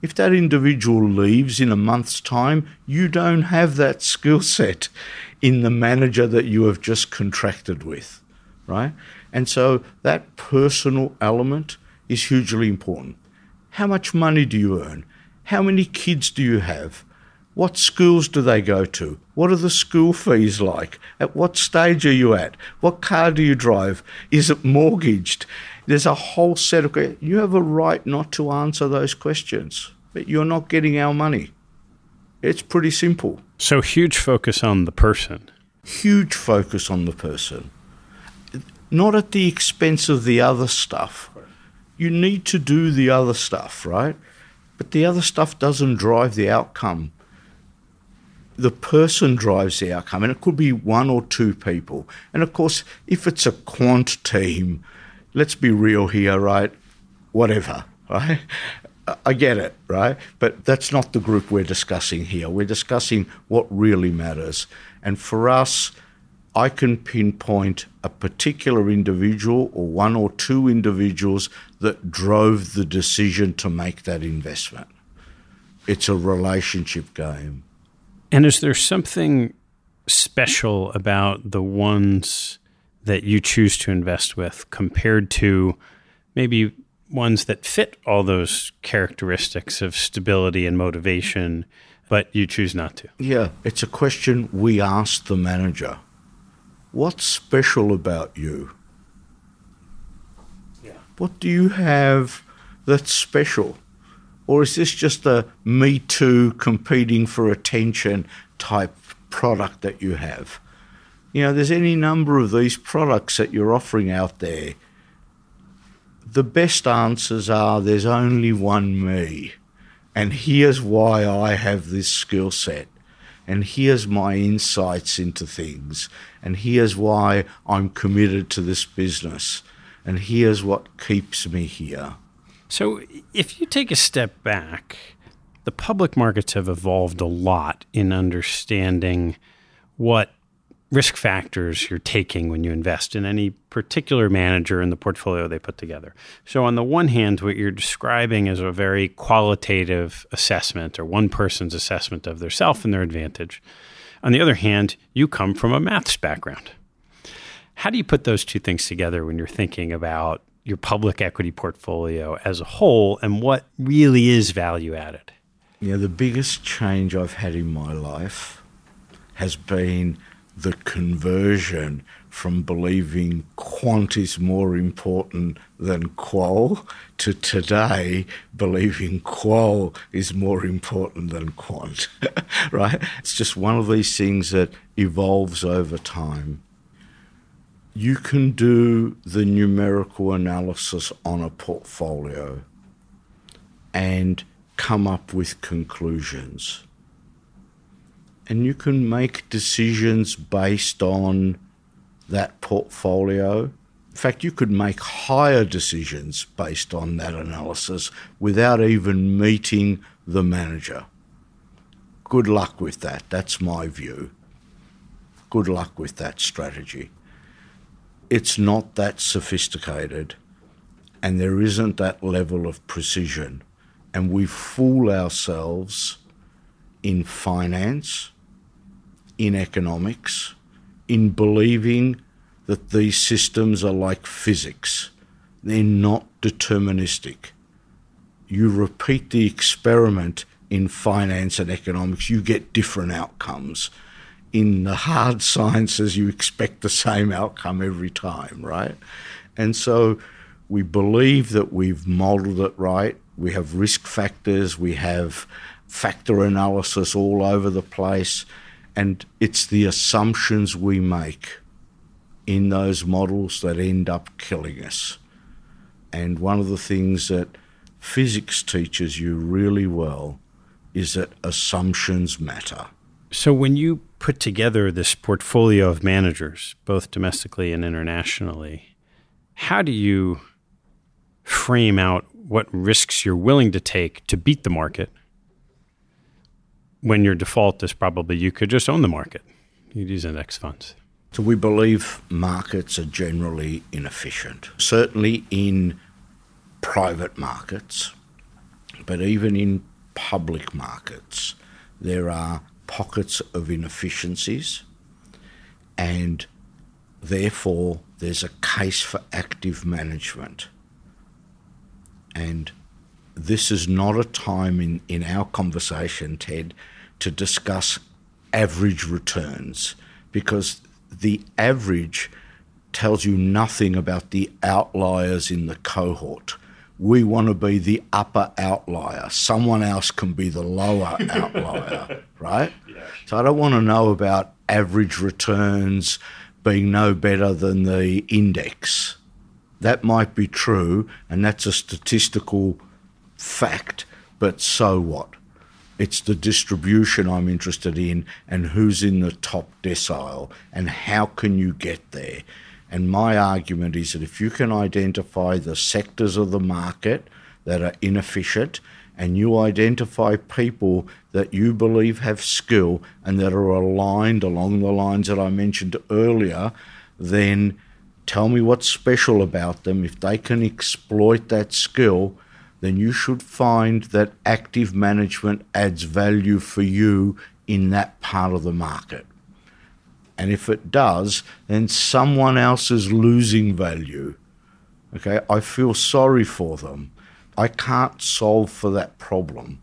If that individual leaves in a month's time, you don't have that skill set in the manager that you have just contracted with, right? And so that personal element is hugely important. How much money do you earn? How many kids do you have? What schools do they go to? What are the school fees like? At what stage are you at? What car do you drive? Is it mortgaged? There's a whole set of you have a right not to answer those questions, but you're not getting our money. It's pretty simple. So huge focus on the person. Huge focus on the person. Not at the expense of the other stuff. You need to do the other stuff, right? But the other stuff doesn't drive the outcome the person drives the outcome, and it could be one or two people. And of course, if it's a quant team, let's be real here, right? whatever, right? I get it, right? But that's not the group we're discussing here. We're discussing what really matters. And for us, I can pinpoint a particular individual or one or two individuals that drove the decision to make that investment. It's a relationship game. And is there something special about the ones that you choose to invest with compared to maybe ones that fit all those characteristics of stability and motivation, but you choose not to? Yeah, it's a question we ask the manager. What's special about you? Yeah. What do you have that's special? Or is this just a me too competing for attention type product that you have? You know, there's any number of these products that you're offering out there the best answers are there's only one me, and here's why I have this skill set, and here's my insights into things, and here's why I'm committed to this business, and here's what keeps me here. So, if you take a step back, the public markets have evolved a lot in understanding what risk factors you're taking when you invest in any particular manager in the portfolio they put together. So, on the one hand, what you're describing is a very qualitative assessment or one person's assessment of their self and their advantage. On the other hand, you come from a maths background. How do you put those two things together when you're thinking about your public equity portfolio as a whole and what really is value added? Yeah, the biggest change I've had in my life has been the conversion from believing quant is more important than qual to today believing qual is more important than quant, right? It's just one of these things that evolves over time. You can do the numerical analysis on a portfolio and come up with conclusions and you can make decisions based on that portfolio. In fact, you could make hire decisions based on that analysis without even meeting the manager. Good luck with that. That's my view. Good luck with that strategy. It's not that sophisticated and there isn't that level of precision. And we fool ourselves in finance in economics in believing that these systems are like physics. They're not deterministic. You repeat the experiment in finance and economics, you get different outcomes. In the hard sciences, you expect the same outcome every time, right? And so we believe that we've modeled it right. We have risk factors, we have factor analysis all over the place. And it's the assumptions we make in those models that end up killing us. And one of the things that physics teaches you really well is that assumptions matter. So when you put together this portfolio of managers, both domestically and internationally, how do you frame out what risks you're willing to take to beat the market when your default is probably you could just own the market. You'd use index funds. So we believe markets are generally inefficient, certainly in private markets, but even in public markets, there are pockets of inefficiencies, and therefore there's a case for active management. And this is not a time in, in our conversation, Ted, to discuss average returns because the average tells you nothing about the outliers in the cohort. We want to be the upper outlier. Someone else can be the lower outlier, right? Yeah. So I don't want to know about average returns being no better than the index. That might be true, and that's a statistical fact, but so what? It's the distribution I'm interested in and who's in the top decile and how can you get there. And my argument is that if you can identify the sectors of the market that are inefficient and you identify people that you believe have skill and that are aligned along the lines that I mentioned earlier, then tell me what's special about them. If they can exploit that skill, then you should find that active management adds value for you in that part of the market. And if it does, then someone else is losing value. Okay, I feel sorry for them. I can't solve for that problem.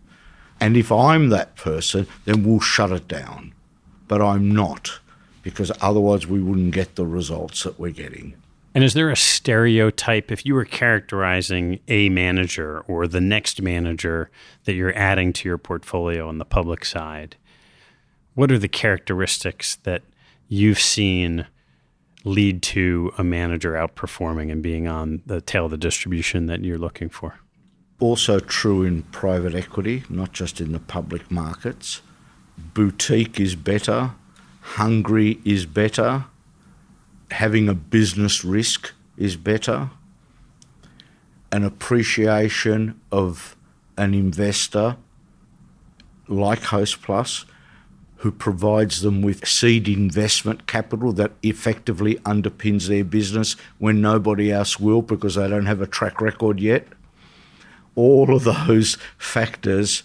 And if I'm that person, then we'll shut it down. But I'm not, because otherwise we wouldn't get the results that we're getting. And is there a stereotype if you were characterizing a manager or the next manager that you're adding to your portfolio on the public side? What are the characteristics that you've seen lead to a manager outperforming and being on the tail of the distribution that you're looking for? Also true in private equity, not just in the public markets. Boutique is better, hungry is better, having a business risk is better, an appreciation of an investor like Hostplus who provides them with seed investment capital that effectively underpins their business when nobody else will because they don't have a track record yet all of those factors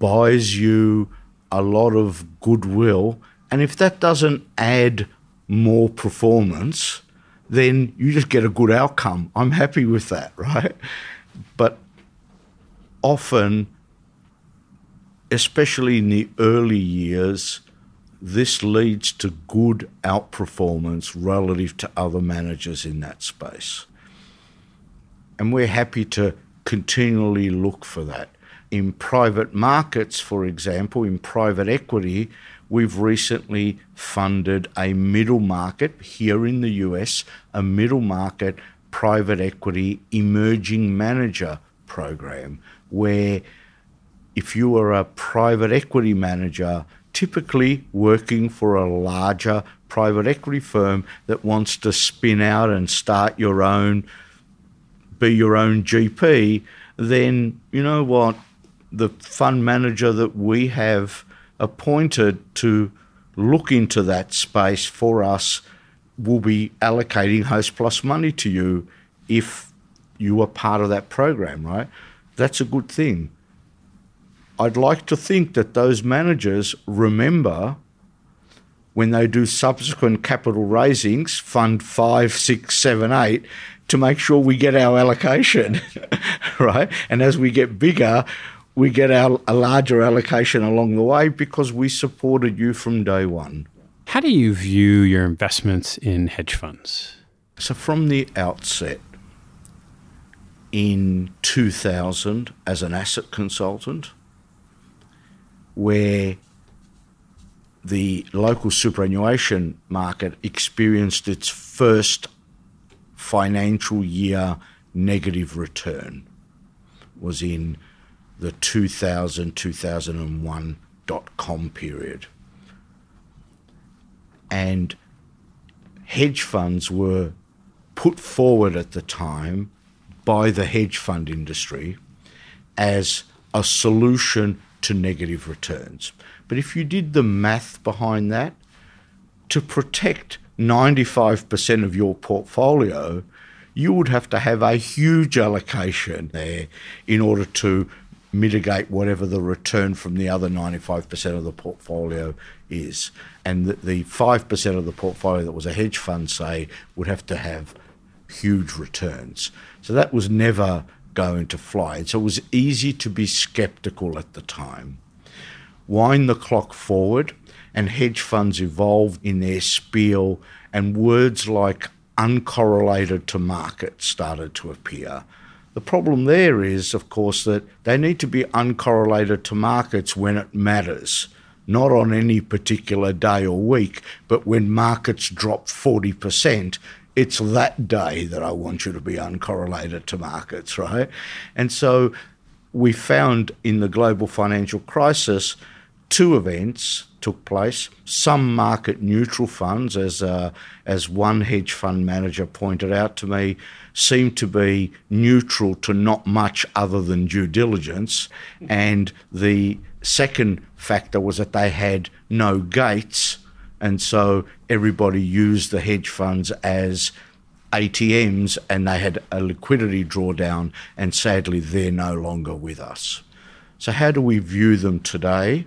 buys you a lot of goodwill. And if that doesn't add more performance, then you just get a good outcome. I'm happy with that, right? But often, especially in the early years, this leads to good outperformance relative to other managers in that space. And we're happy to continually look for that. In private markets, for example, in private equity, we've recently funded a middle market here in the US, a middle market private equity emerging manager program where if you are a private equity manager, typically working for a larger private equity firm that wants to spin out and start your own be your own GP, then you know what? The fund manager that we have appointed to look into that space for us will be allocating Host Plus money to you if you are part of that program, right? That's a good thing. I'd like to think that those managers remember when they do subsequent capital raisings, fund five, six, seven, eight, to make sure we get our allocation, right? And as we get bigger, we get our, a larger allocation along the way because we supported you from day one. How do you view your investments in hedge funds? So, from the outset, in 2000, as an asset consultant, where the local superannuation market experienced its first financial year negative return was in the 2000 2001 dot com period. And hedge funds were put forward at the time by the hedge fund industry as a solution to negative returns. But if you did the math behind that, to protect 95% of your portfolio, you would have to have a huge allocation there in order to mitigate whatever the return from the other 95% of the portfolio is. And the, the 5% of the portfolio that was a hedge fund, say, would have to have huge returns. So that was never going to fly. And so it was easy to be skeptical at the time. Wind the clock forward, and hedge funds evolved in their spiel, and words like uncorrelated to market started to appear. The problem there is, of course, that they need to be uncorrelated to markets when it matters, not on any particular day or week, but when markets drop 40%, it's that day that I want you to be uncorrelated to markets, right? And so we found in the global financial crisis two events took place. Some market neutral funds, as uh, as one hedge fund manager pointed out to me, seemed to be neutral to not much other than due diligence. And the second factor was that they had no gates, and so everybody used the hedge funds as ATMs, and they had a liquidity drawdown. And sadly, they're no longer with us. So, how do we view them today?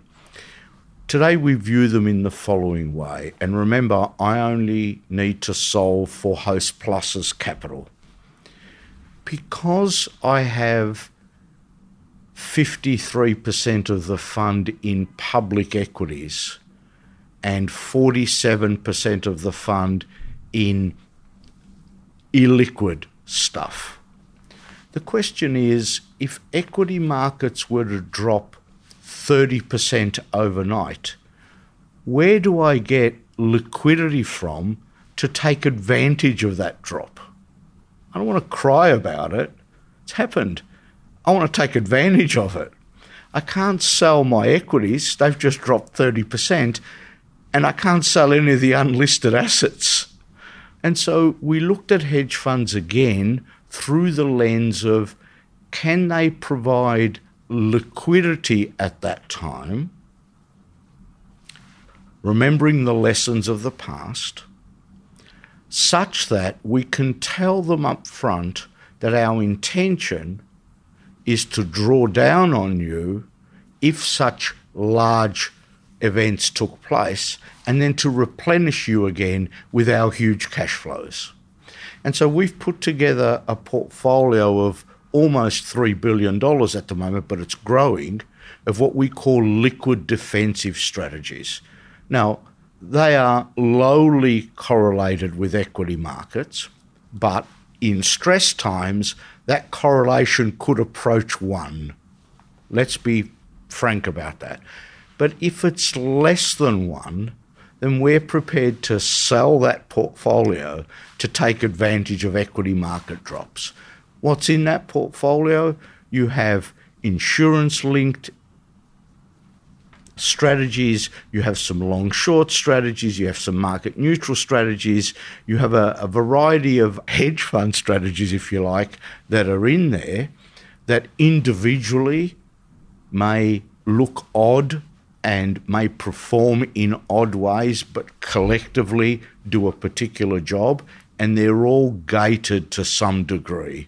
Today we view them in the following way, and remember, I only need to solve for Host Plus's capital. Because I have 53% of the fund in public equities and 47% of the fund in illiquid stuff. The question is if equity markets were to drop 30% overnight. Where do I get liquidity from to take advantage of that drop? I don't want to cry about it. It's happened. I want to take advantage of it. I can't sell my equities, they've just dropped 30%, and I can't sell any of the unlisted assets. And so we looked at hedge funds again through the lens of can they provide liquidity at that time, remembering the lessons of the past, such that we can tell them up front that our intention is to draw down on you if such large events took place and then to replenish you again with our huge cash flows. And so we've put together a portfolio of almost $3 billion at the moment, but it's growing, of what we call liquid defensive strategies. Now, they are lowly correlated with equity markets, but in stress times, that correlation could approach one. Let's be frank about that. But if it's less than one, then we're prepared to sell that portfolio to take advantage of equity market drops. What's in that portfolio? You have insurance linked strategies, you have some long short strategies, you have some market neutral strategies, you have a, a, variety of hedge fund strategies, if you like, that are in there that individually may look odd and may perform in odd ways, but collectively do a particular job, and they're all gated to some degree.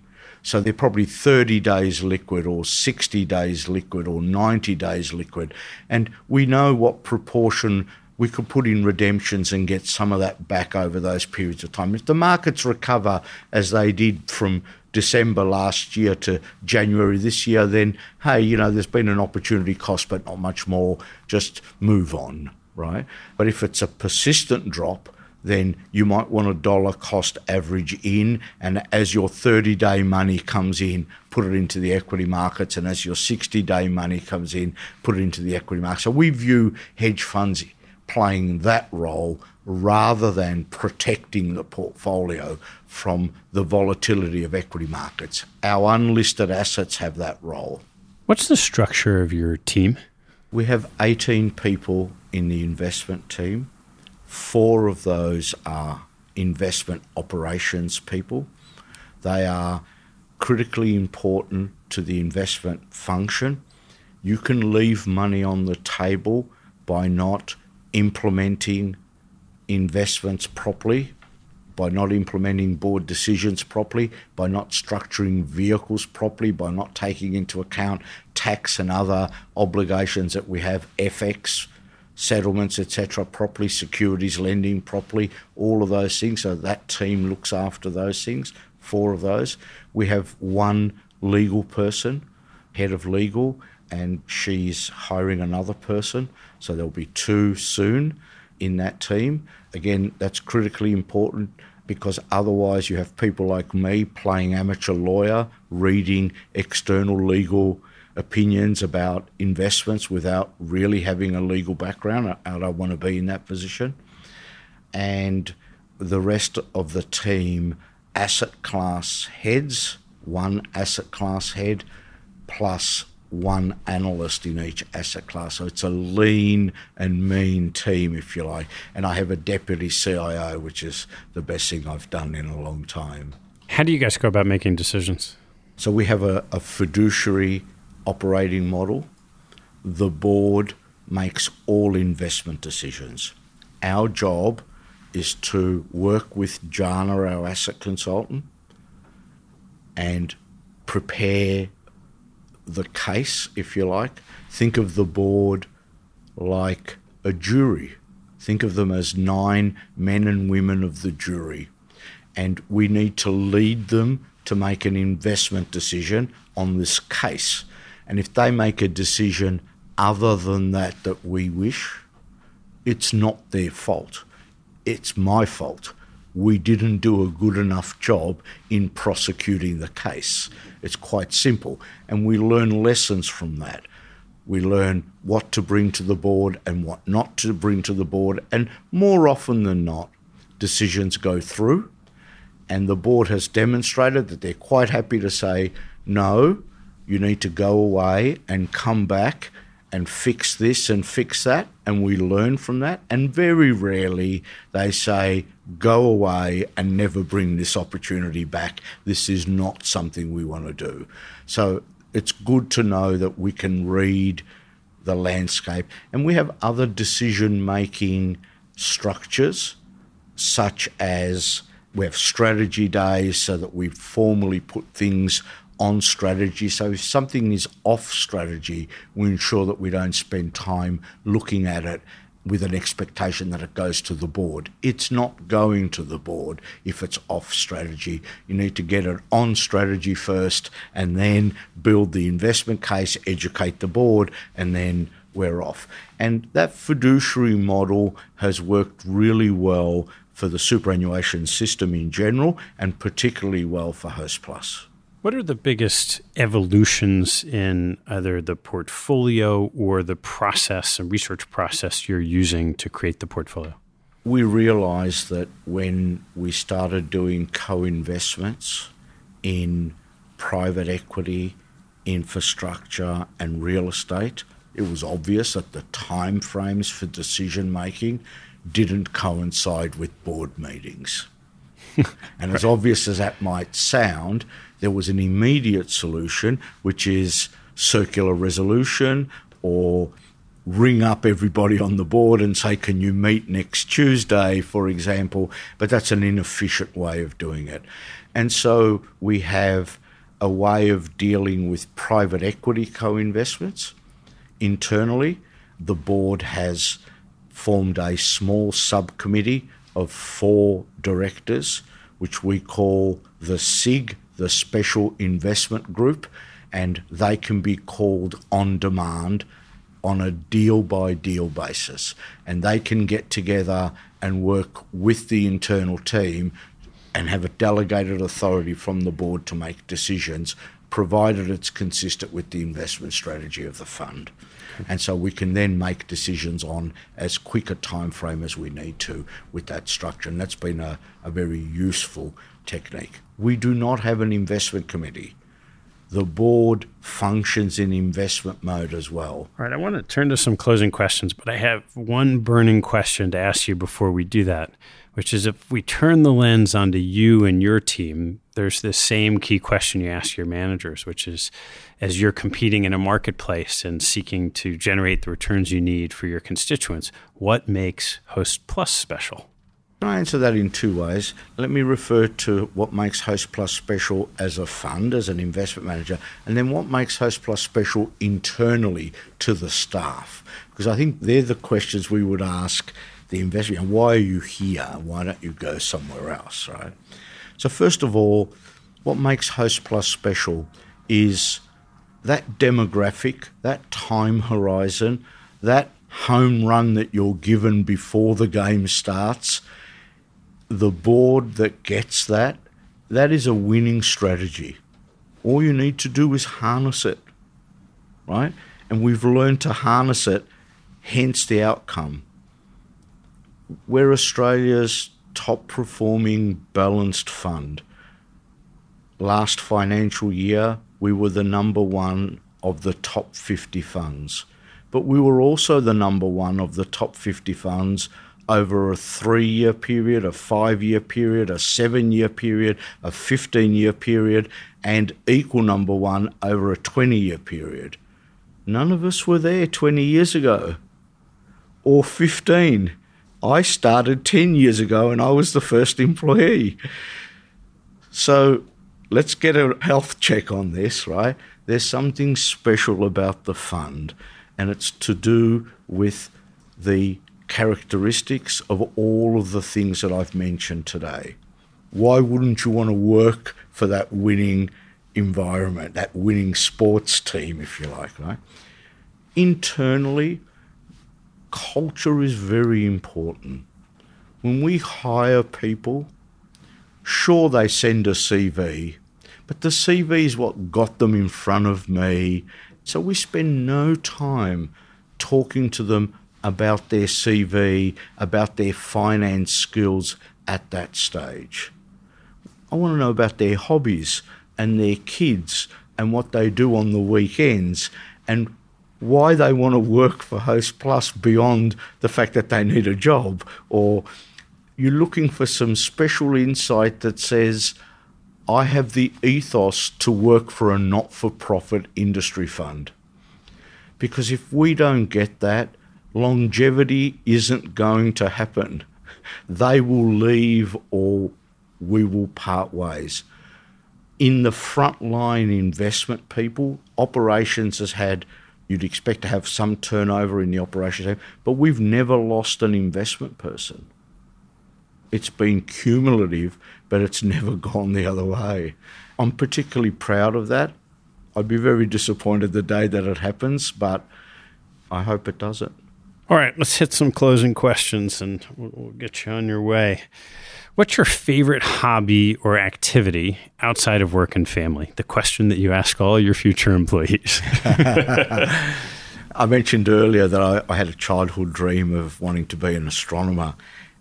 So they're probably 30 days liquid or 60 days liquid or 90 days liquid. And we know what proportion we could put in redemptions and get some of that back over those periods of time. If the markets recover as they did from December last year to January this year, then hey, you know, there's been an opportunity cost, but not much more. Just move on, right? But if it's a persistent drop, then you might want a dollar cost average in. And as your 30 day money comes in, put it into the equity markets. And as your 60 day money comes in, put it into the equity market. So we view hedge funds playing that role rather than protecting the portfolio from the volatility of equity markets. Our unlisted assets have that role. What's the structure of your team? We have 18 people in the investment team. Four of those are investment operations people. They are critically important to the investment function. You can leave money on the table by not implementing investments properly, by not implementing board decisions properly, by not structuring vehicles properly, by not taking into account tax and other obligations that we have, FX settlements, etc., properly, securities lending properly, all of those things. So that team looks after those things, four of those. We have one legal person, head of legal, and she's hiring another person. So there'll be two soon in that team. Again, that's critically important because otherwise you have people like me playing amateur lawyer, reading external legal opinions about investments without really having a legal background. I don't want to be in that position. And the rest of the team, asset class heads, one asset class head, plus one analyst in each asset class. So it's a lean and mean team, if you like. And I have a deputy CIO, which is the best thing I've done in a long time. How do you guys go about making decisions? So we have a, a fiduciary operating model. The board makes all investment decisions. Our job is to work with Jana, our asset consultant, and prepare the case, if you like. Think of the board like a jury. Think of them as nine men and women of the jury. And we need to lead them to make an investment decision on this case. And if they make a decision other than that that we wish, it's not their fault. It's my fault. We didn't do a good enough job in prosecuting the case. It's quite simple. And we learn lessons from that. We learn what to bring to the board and what not to bring to the board. And more often than not, decisions go through. And the board has demonstrated that they're quite happy to say, no, you need to go away and come back and fix this and fix that, and we learn from that. And very rarely they say, go away and never bring this opportunity back. This is not something we want to do. So it's good to know that we can read the landscape. And we have other decision making structures, such as we have strategy days so that we formally put things on strategy. So if something is off strategy, we ensure that we don't spend time looking at it with an expectation that it goes to the board. It's not going to the board if it's off strategy. You need to get it on strategy first and then build the investment case, educate the board, and then we're off. And that fiduciary model has worked really well for the superannuation system in general and particularly well for Host Plus. What are the biggest evolutions in either the portfolio or the process and research process you're using to create the portfolio? We realized that when we started doing co investments in private equity, infrastructure, and real estate, it was obvious that the time frames for decision making didn't coincide with board meetings. and as obvious as that might sound, there was an immediate solution, which is circular resolution or ring up everybody on the board and say, Can you meet next Tuesday, for example? But that's an inefficient way of doing it. And so we have a way of dealing with private equity co investments internally. The board has formed a small subcommittee of four directors, which we call the SIG, the Special Investment Group, and they can be called on demand on a deal by deal basis. And they can get together and work with the internal team and have a delegated authority from the board to make decisions, provided it's consistent with the investment strategy of the fund. And so we can then make decisions on as quick a time frame as we need to with that structure. And that's been a, a very useful technique. We do not have an investment committee. The board functions in investment mode as well. All right, I want to turn to some closing questions, but I have one burning question to ask you before we do that, which is if we turn the lens onto you and your team, there's this same key question you ask your managers, which is as you're competing in a marketplace and seeking to generate the returns you need for your constituents, what makes Host Plus special? I answer that in two ways. Let me refer to what makes Host Plus special as a fund, as an investment manager, and then what makes Host Plus special internally to the staff. Because I think they're the questions we would ask the investor. Why are you here? Why don't you go somewhere else, right? So, first of all, what makes Host Plus special is that demographic, that time horizon, that home run that you're given before the game starts the board that gets that, that is a winning strategy. All you need to do is harness it, right? And we've learned to harness it, hence the outcome. We're Australia's top performing balanced fund. Last financial year, we were the number one of the top 50 funds. But we were also the number one of the top 50 funds over a three year period, a five year period, a seven year period, a 15 year period, and equal number one over a 20 year period. None of us were there 20 years ago or 15. I started 10 years ago and I was the first employee. So let's get a health check on this, right? There's something special about the fund, and it's to do with the characteristics of all of the things that I've mentioned today. Why wouldn't you want to work for that winning environment, that winning sports team, if you like, right? Internally, culture is very important. When we hire people, sure they send a CV, but the CV is what got them in front of me. So we spend no time talking to them about their CV, about their finance skills at that stage. I want to know about their hobbies and their kids and what they do on the weekends and why they want to work for Host Plus beyond the fact that they need a job or you're looking for some special insight that says, I have the ethos to work for a not for profit industry fund. Because if we don't get that, longevity isn't going to happen. They will leave or we will part ways. In the frontline investment people, operations has had, you'd expect to have some turnover in the operations team, but we've never lost an investment person. It's been cumulative, but it's never gone the other way. I'm particularly proud of that. I'd be very disappointed the day that it happens, but I hope it doesn't. All right, let's hit some closing questions and we'll, get you on your way. What's your favorite hobby or activity outside of work and family? The question that you ask all your future employees. I mentioned earlier that I, I, had a childhood dream of wanting to be an astronomer,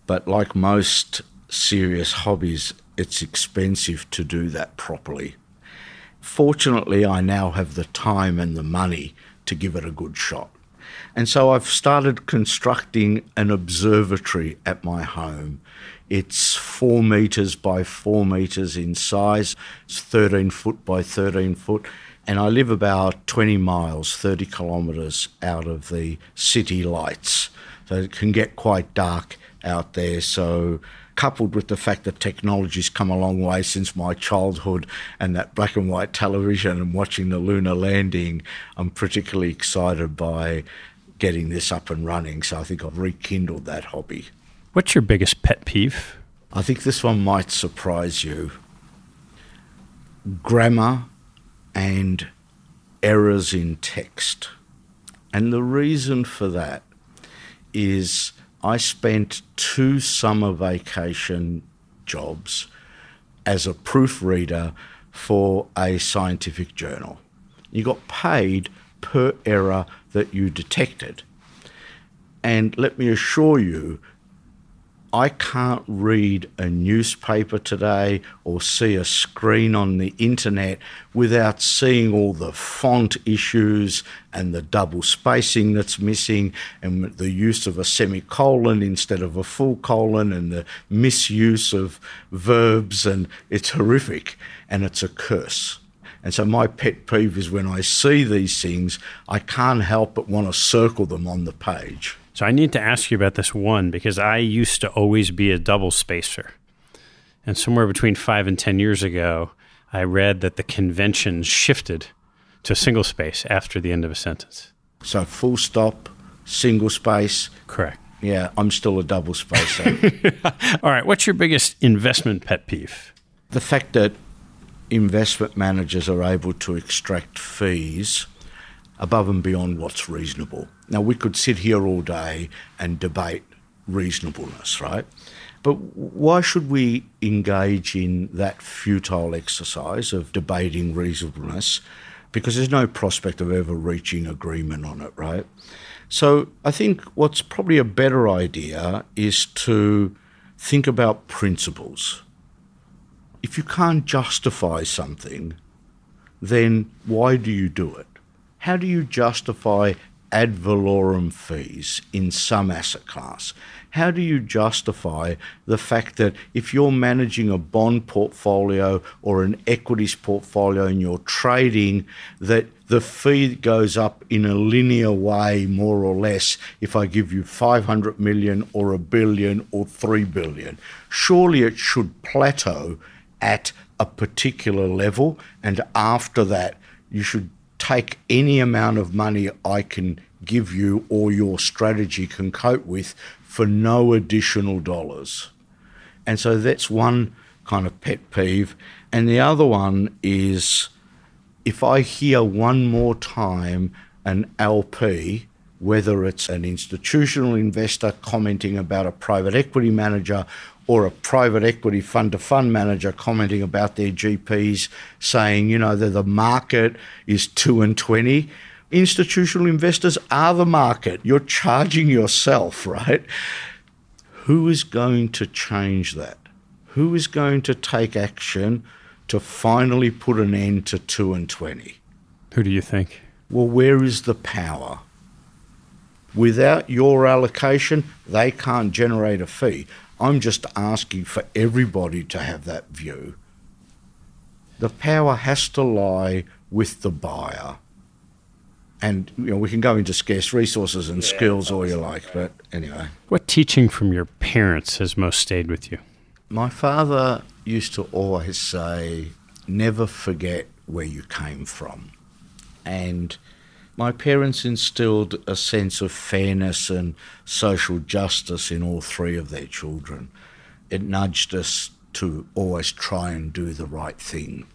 but like most serious hobbies, it's expensive to do that properly. Fortunately, I now have the time and the money to give it a good shot. And so I've started constructing an observatory at my home. It's four metres by four metres in size, it's 13 foot by 13 foot, and I live about 20 miles, 30 kilometres out of the city lights. So it can get quite dark out there. So coupled with the fact that technology's come a long way since my childhood and that black and white television and watching the lunar landing, I'm particularly excited by getting this up and running. So I think I've rekindled that hobby. What's your biggest pet peeve? I think this one might surprise you. Grammar and errors in text. And the reason for that is I spent two summer vacation jobs as a proofreader for a scientific journal. You got paid per error that you detected. And let me assure you, I can't read a newspaper today or see a screen on the internet without seeing all the font issues and the double spacing that's missing and the use of a semicolon instead of a full colon and the misuse of verbs and it's horrific and it's a curse. And so my pet peeve is when I see these things, I can't help but want to circle them on the page. So I need to ask you about this one because I used to always be a double spacer. And somewhere between five and 10 years ago, I read that the convention shifted to single space after the end of a sentence. So full stop, single space. Correct. Yeah, I'm still a double spacer. All right. What's your biggest investment pet peeve? The fact that investment managers are able to extract fees above and beyond what's reasonable. Now, we could sit here all day and debate reasonableness, right? But why should we engage in that futile exercise of debating reasonableness? Because there's no prospect of ever reaching agreement on it, right? So I think what's probably a better idea is to think about principles if you can't justify something, then why do you do it? How do you justify ad valorem fees in some asset class? How do you justify the fact that if you're managing a bond portfolio or an equities portfolio and you're trading, that the fee goes up in a linear way, more or less, if I give you 500 million or a billion or 3 billion? Surely it should plateau at a particular level, and after that, you should take any amount of money I can give you or your strategy can cope with for no additional dollars. And so that's one kind of pet peeve. And the other one is if I hear one more time an LP, whether it's an institutional investor commenting about a private equity manager or a private equity fund to fund manager commenting about their GPs saying, you know, that the market is 2 and 20. Institutional investors are the market. You're charging yourself, right? Who is going to change that? Who is going to take action to finally put an end to 2 and 20? Who do you think? Well, where is the power? Without your allocation, they can't generate a fee. I'm just asking for everybody to have that view. The power has to lie with the buyer. And you know, we can go into scarce resources and yeah, skills all you like, but anyway. What teaching from your parents has most stayed with you? My father used to always say, never forget where you came from. And my parents instilled a sense of fairness and social justice in all three of their children. It nudged us to always try and do the right thing.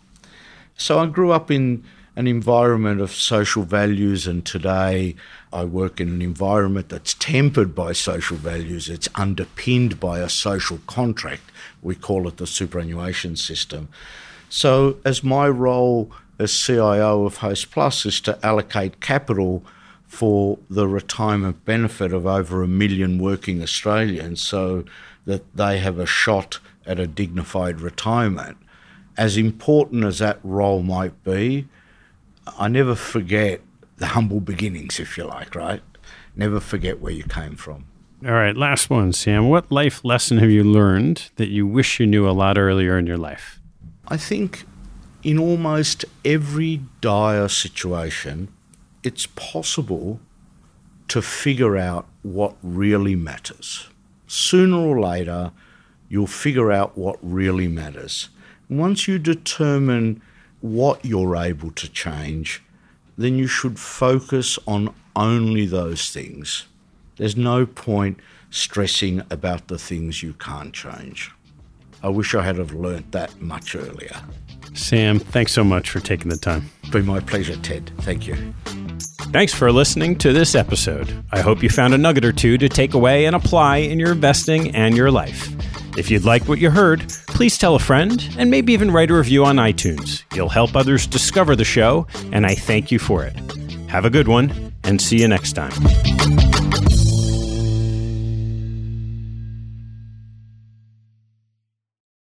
So I grew up in an environment of social values, and today I work in an environment that's tempered by social values. It's underpinned by a social contract. We call it the superannuation system. So, as my role as CIO of Host Plus is to allocate capital for the retirement benefit of over a million working Australians so that they have a shot at a dignified retirement. As important as that role might be, I never forget the humble beginnings, if you like, right? Never forget where you came from. All right, last one, Sam. What life lesson have you learned that you wish you knew a lot earlier in your life? I think in almost every dire situation, it's possible to figure out what really matters. Sooner or later, you'll figure out what really matters. Once you determine what you're able to change, then you should focus on only those things. There's no point stressing about the things you can't change. I wish I had have learnt that much earlier. Sam, thanks so much for taking the time. It's been my pleasure, Ted. Thank you. Thanks for listening to this episode. I hope you found a nugget or two to take away and apply in your investing and your life. If you'd like what you heard, please tell a friend and maybe even write a review on iTunes. You'll help others discover the show, and I thank you for it. Have a good one, and see you next time.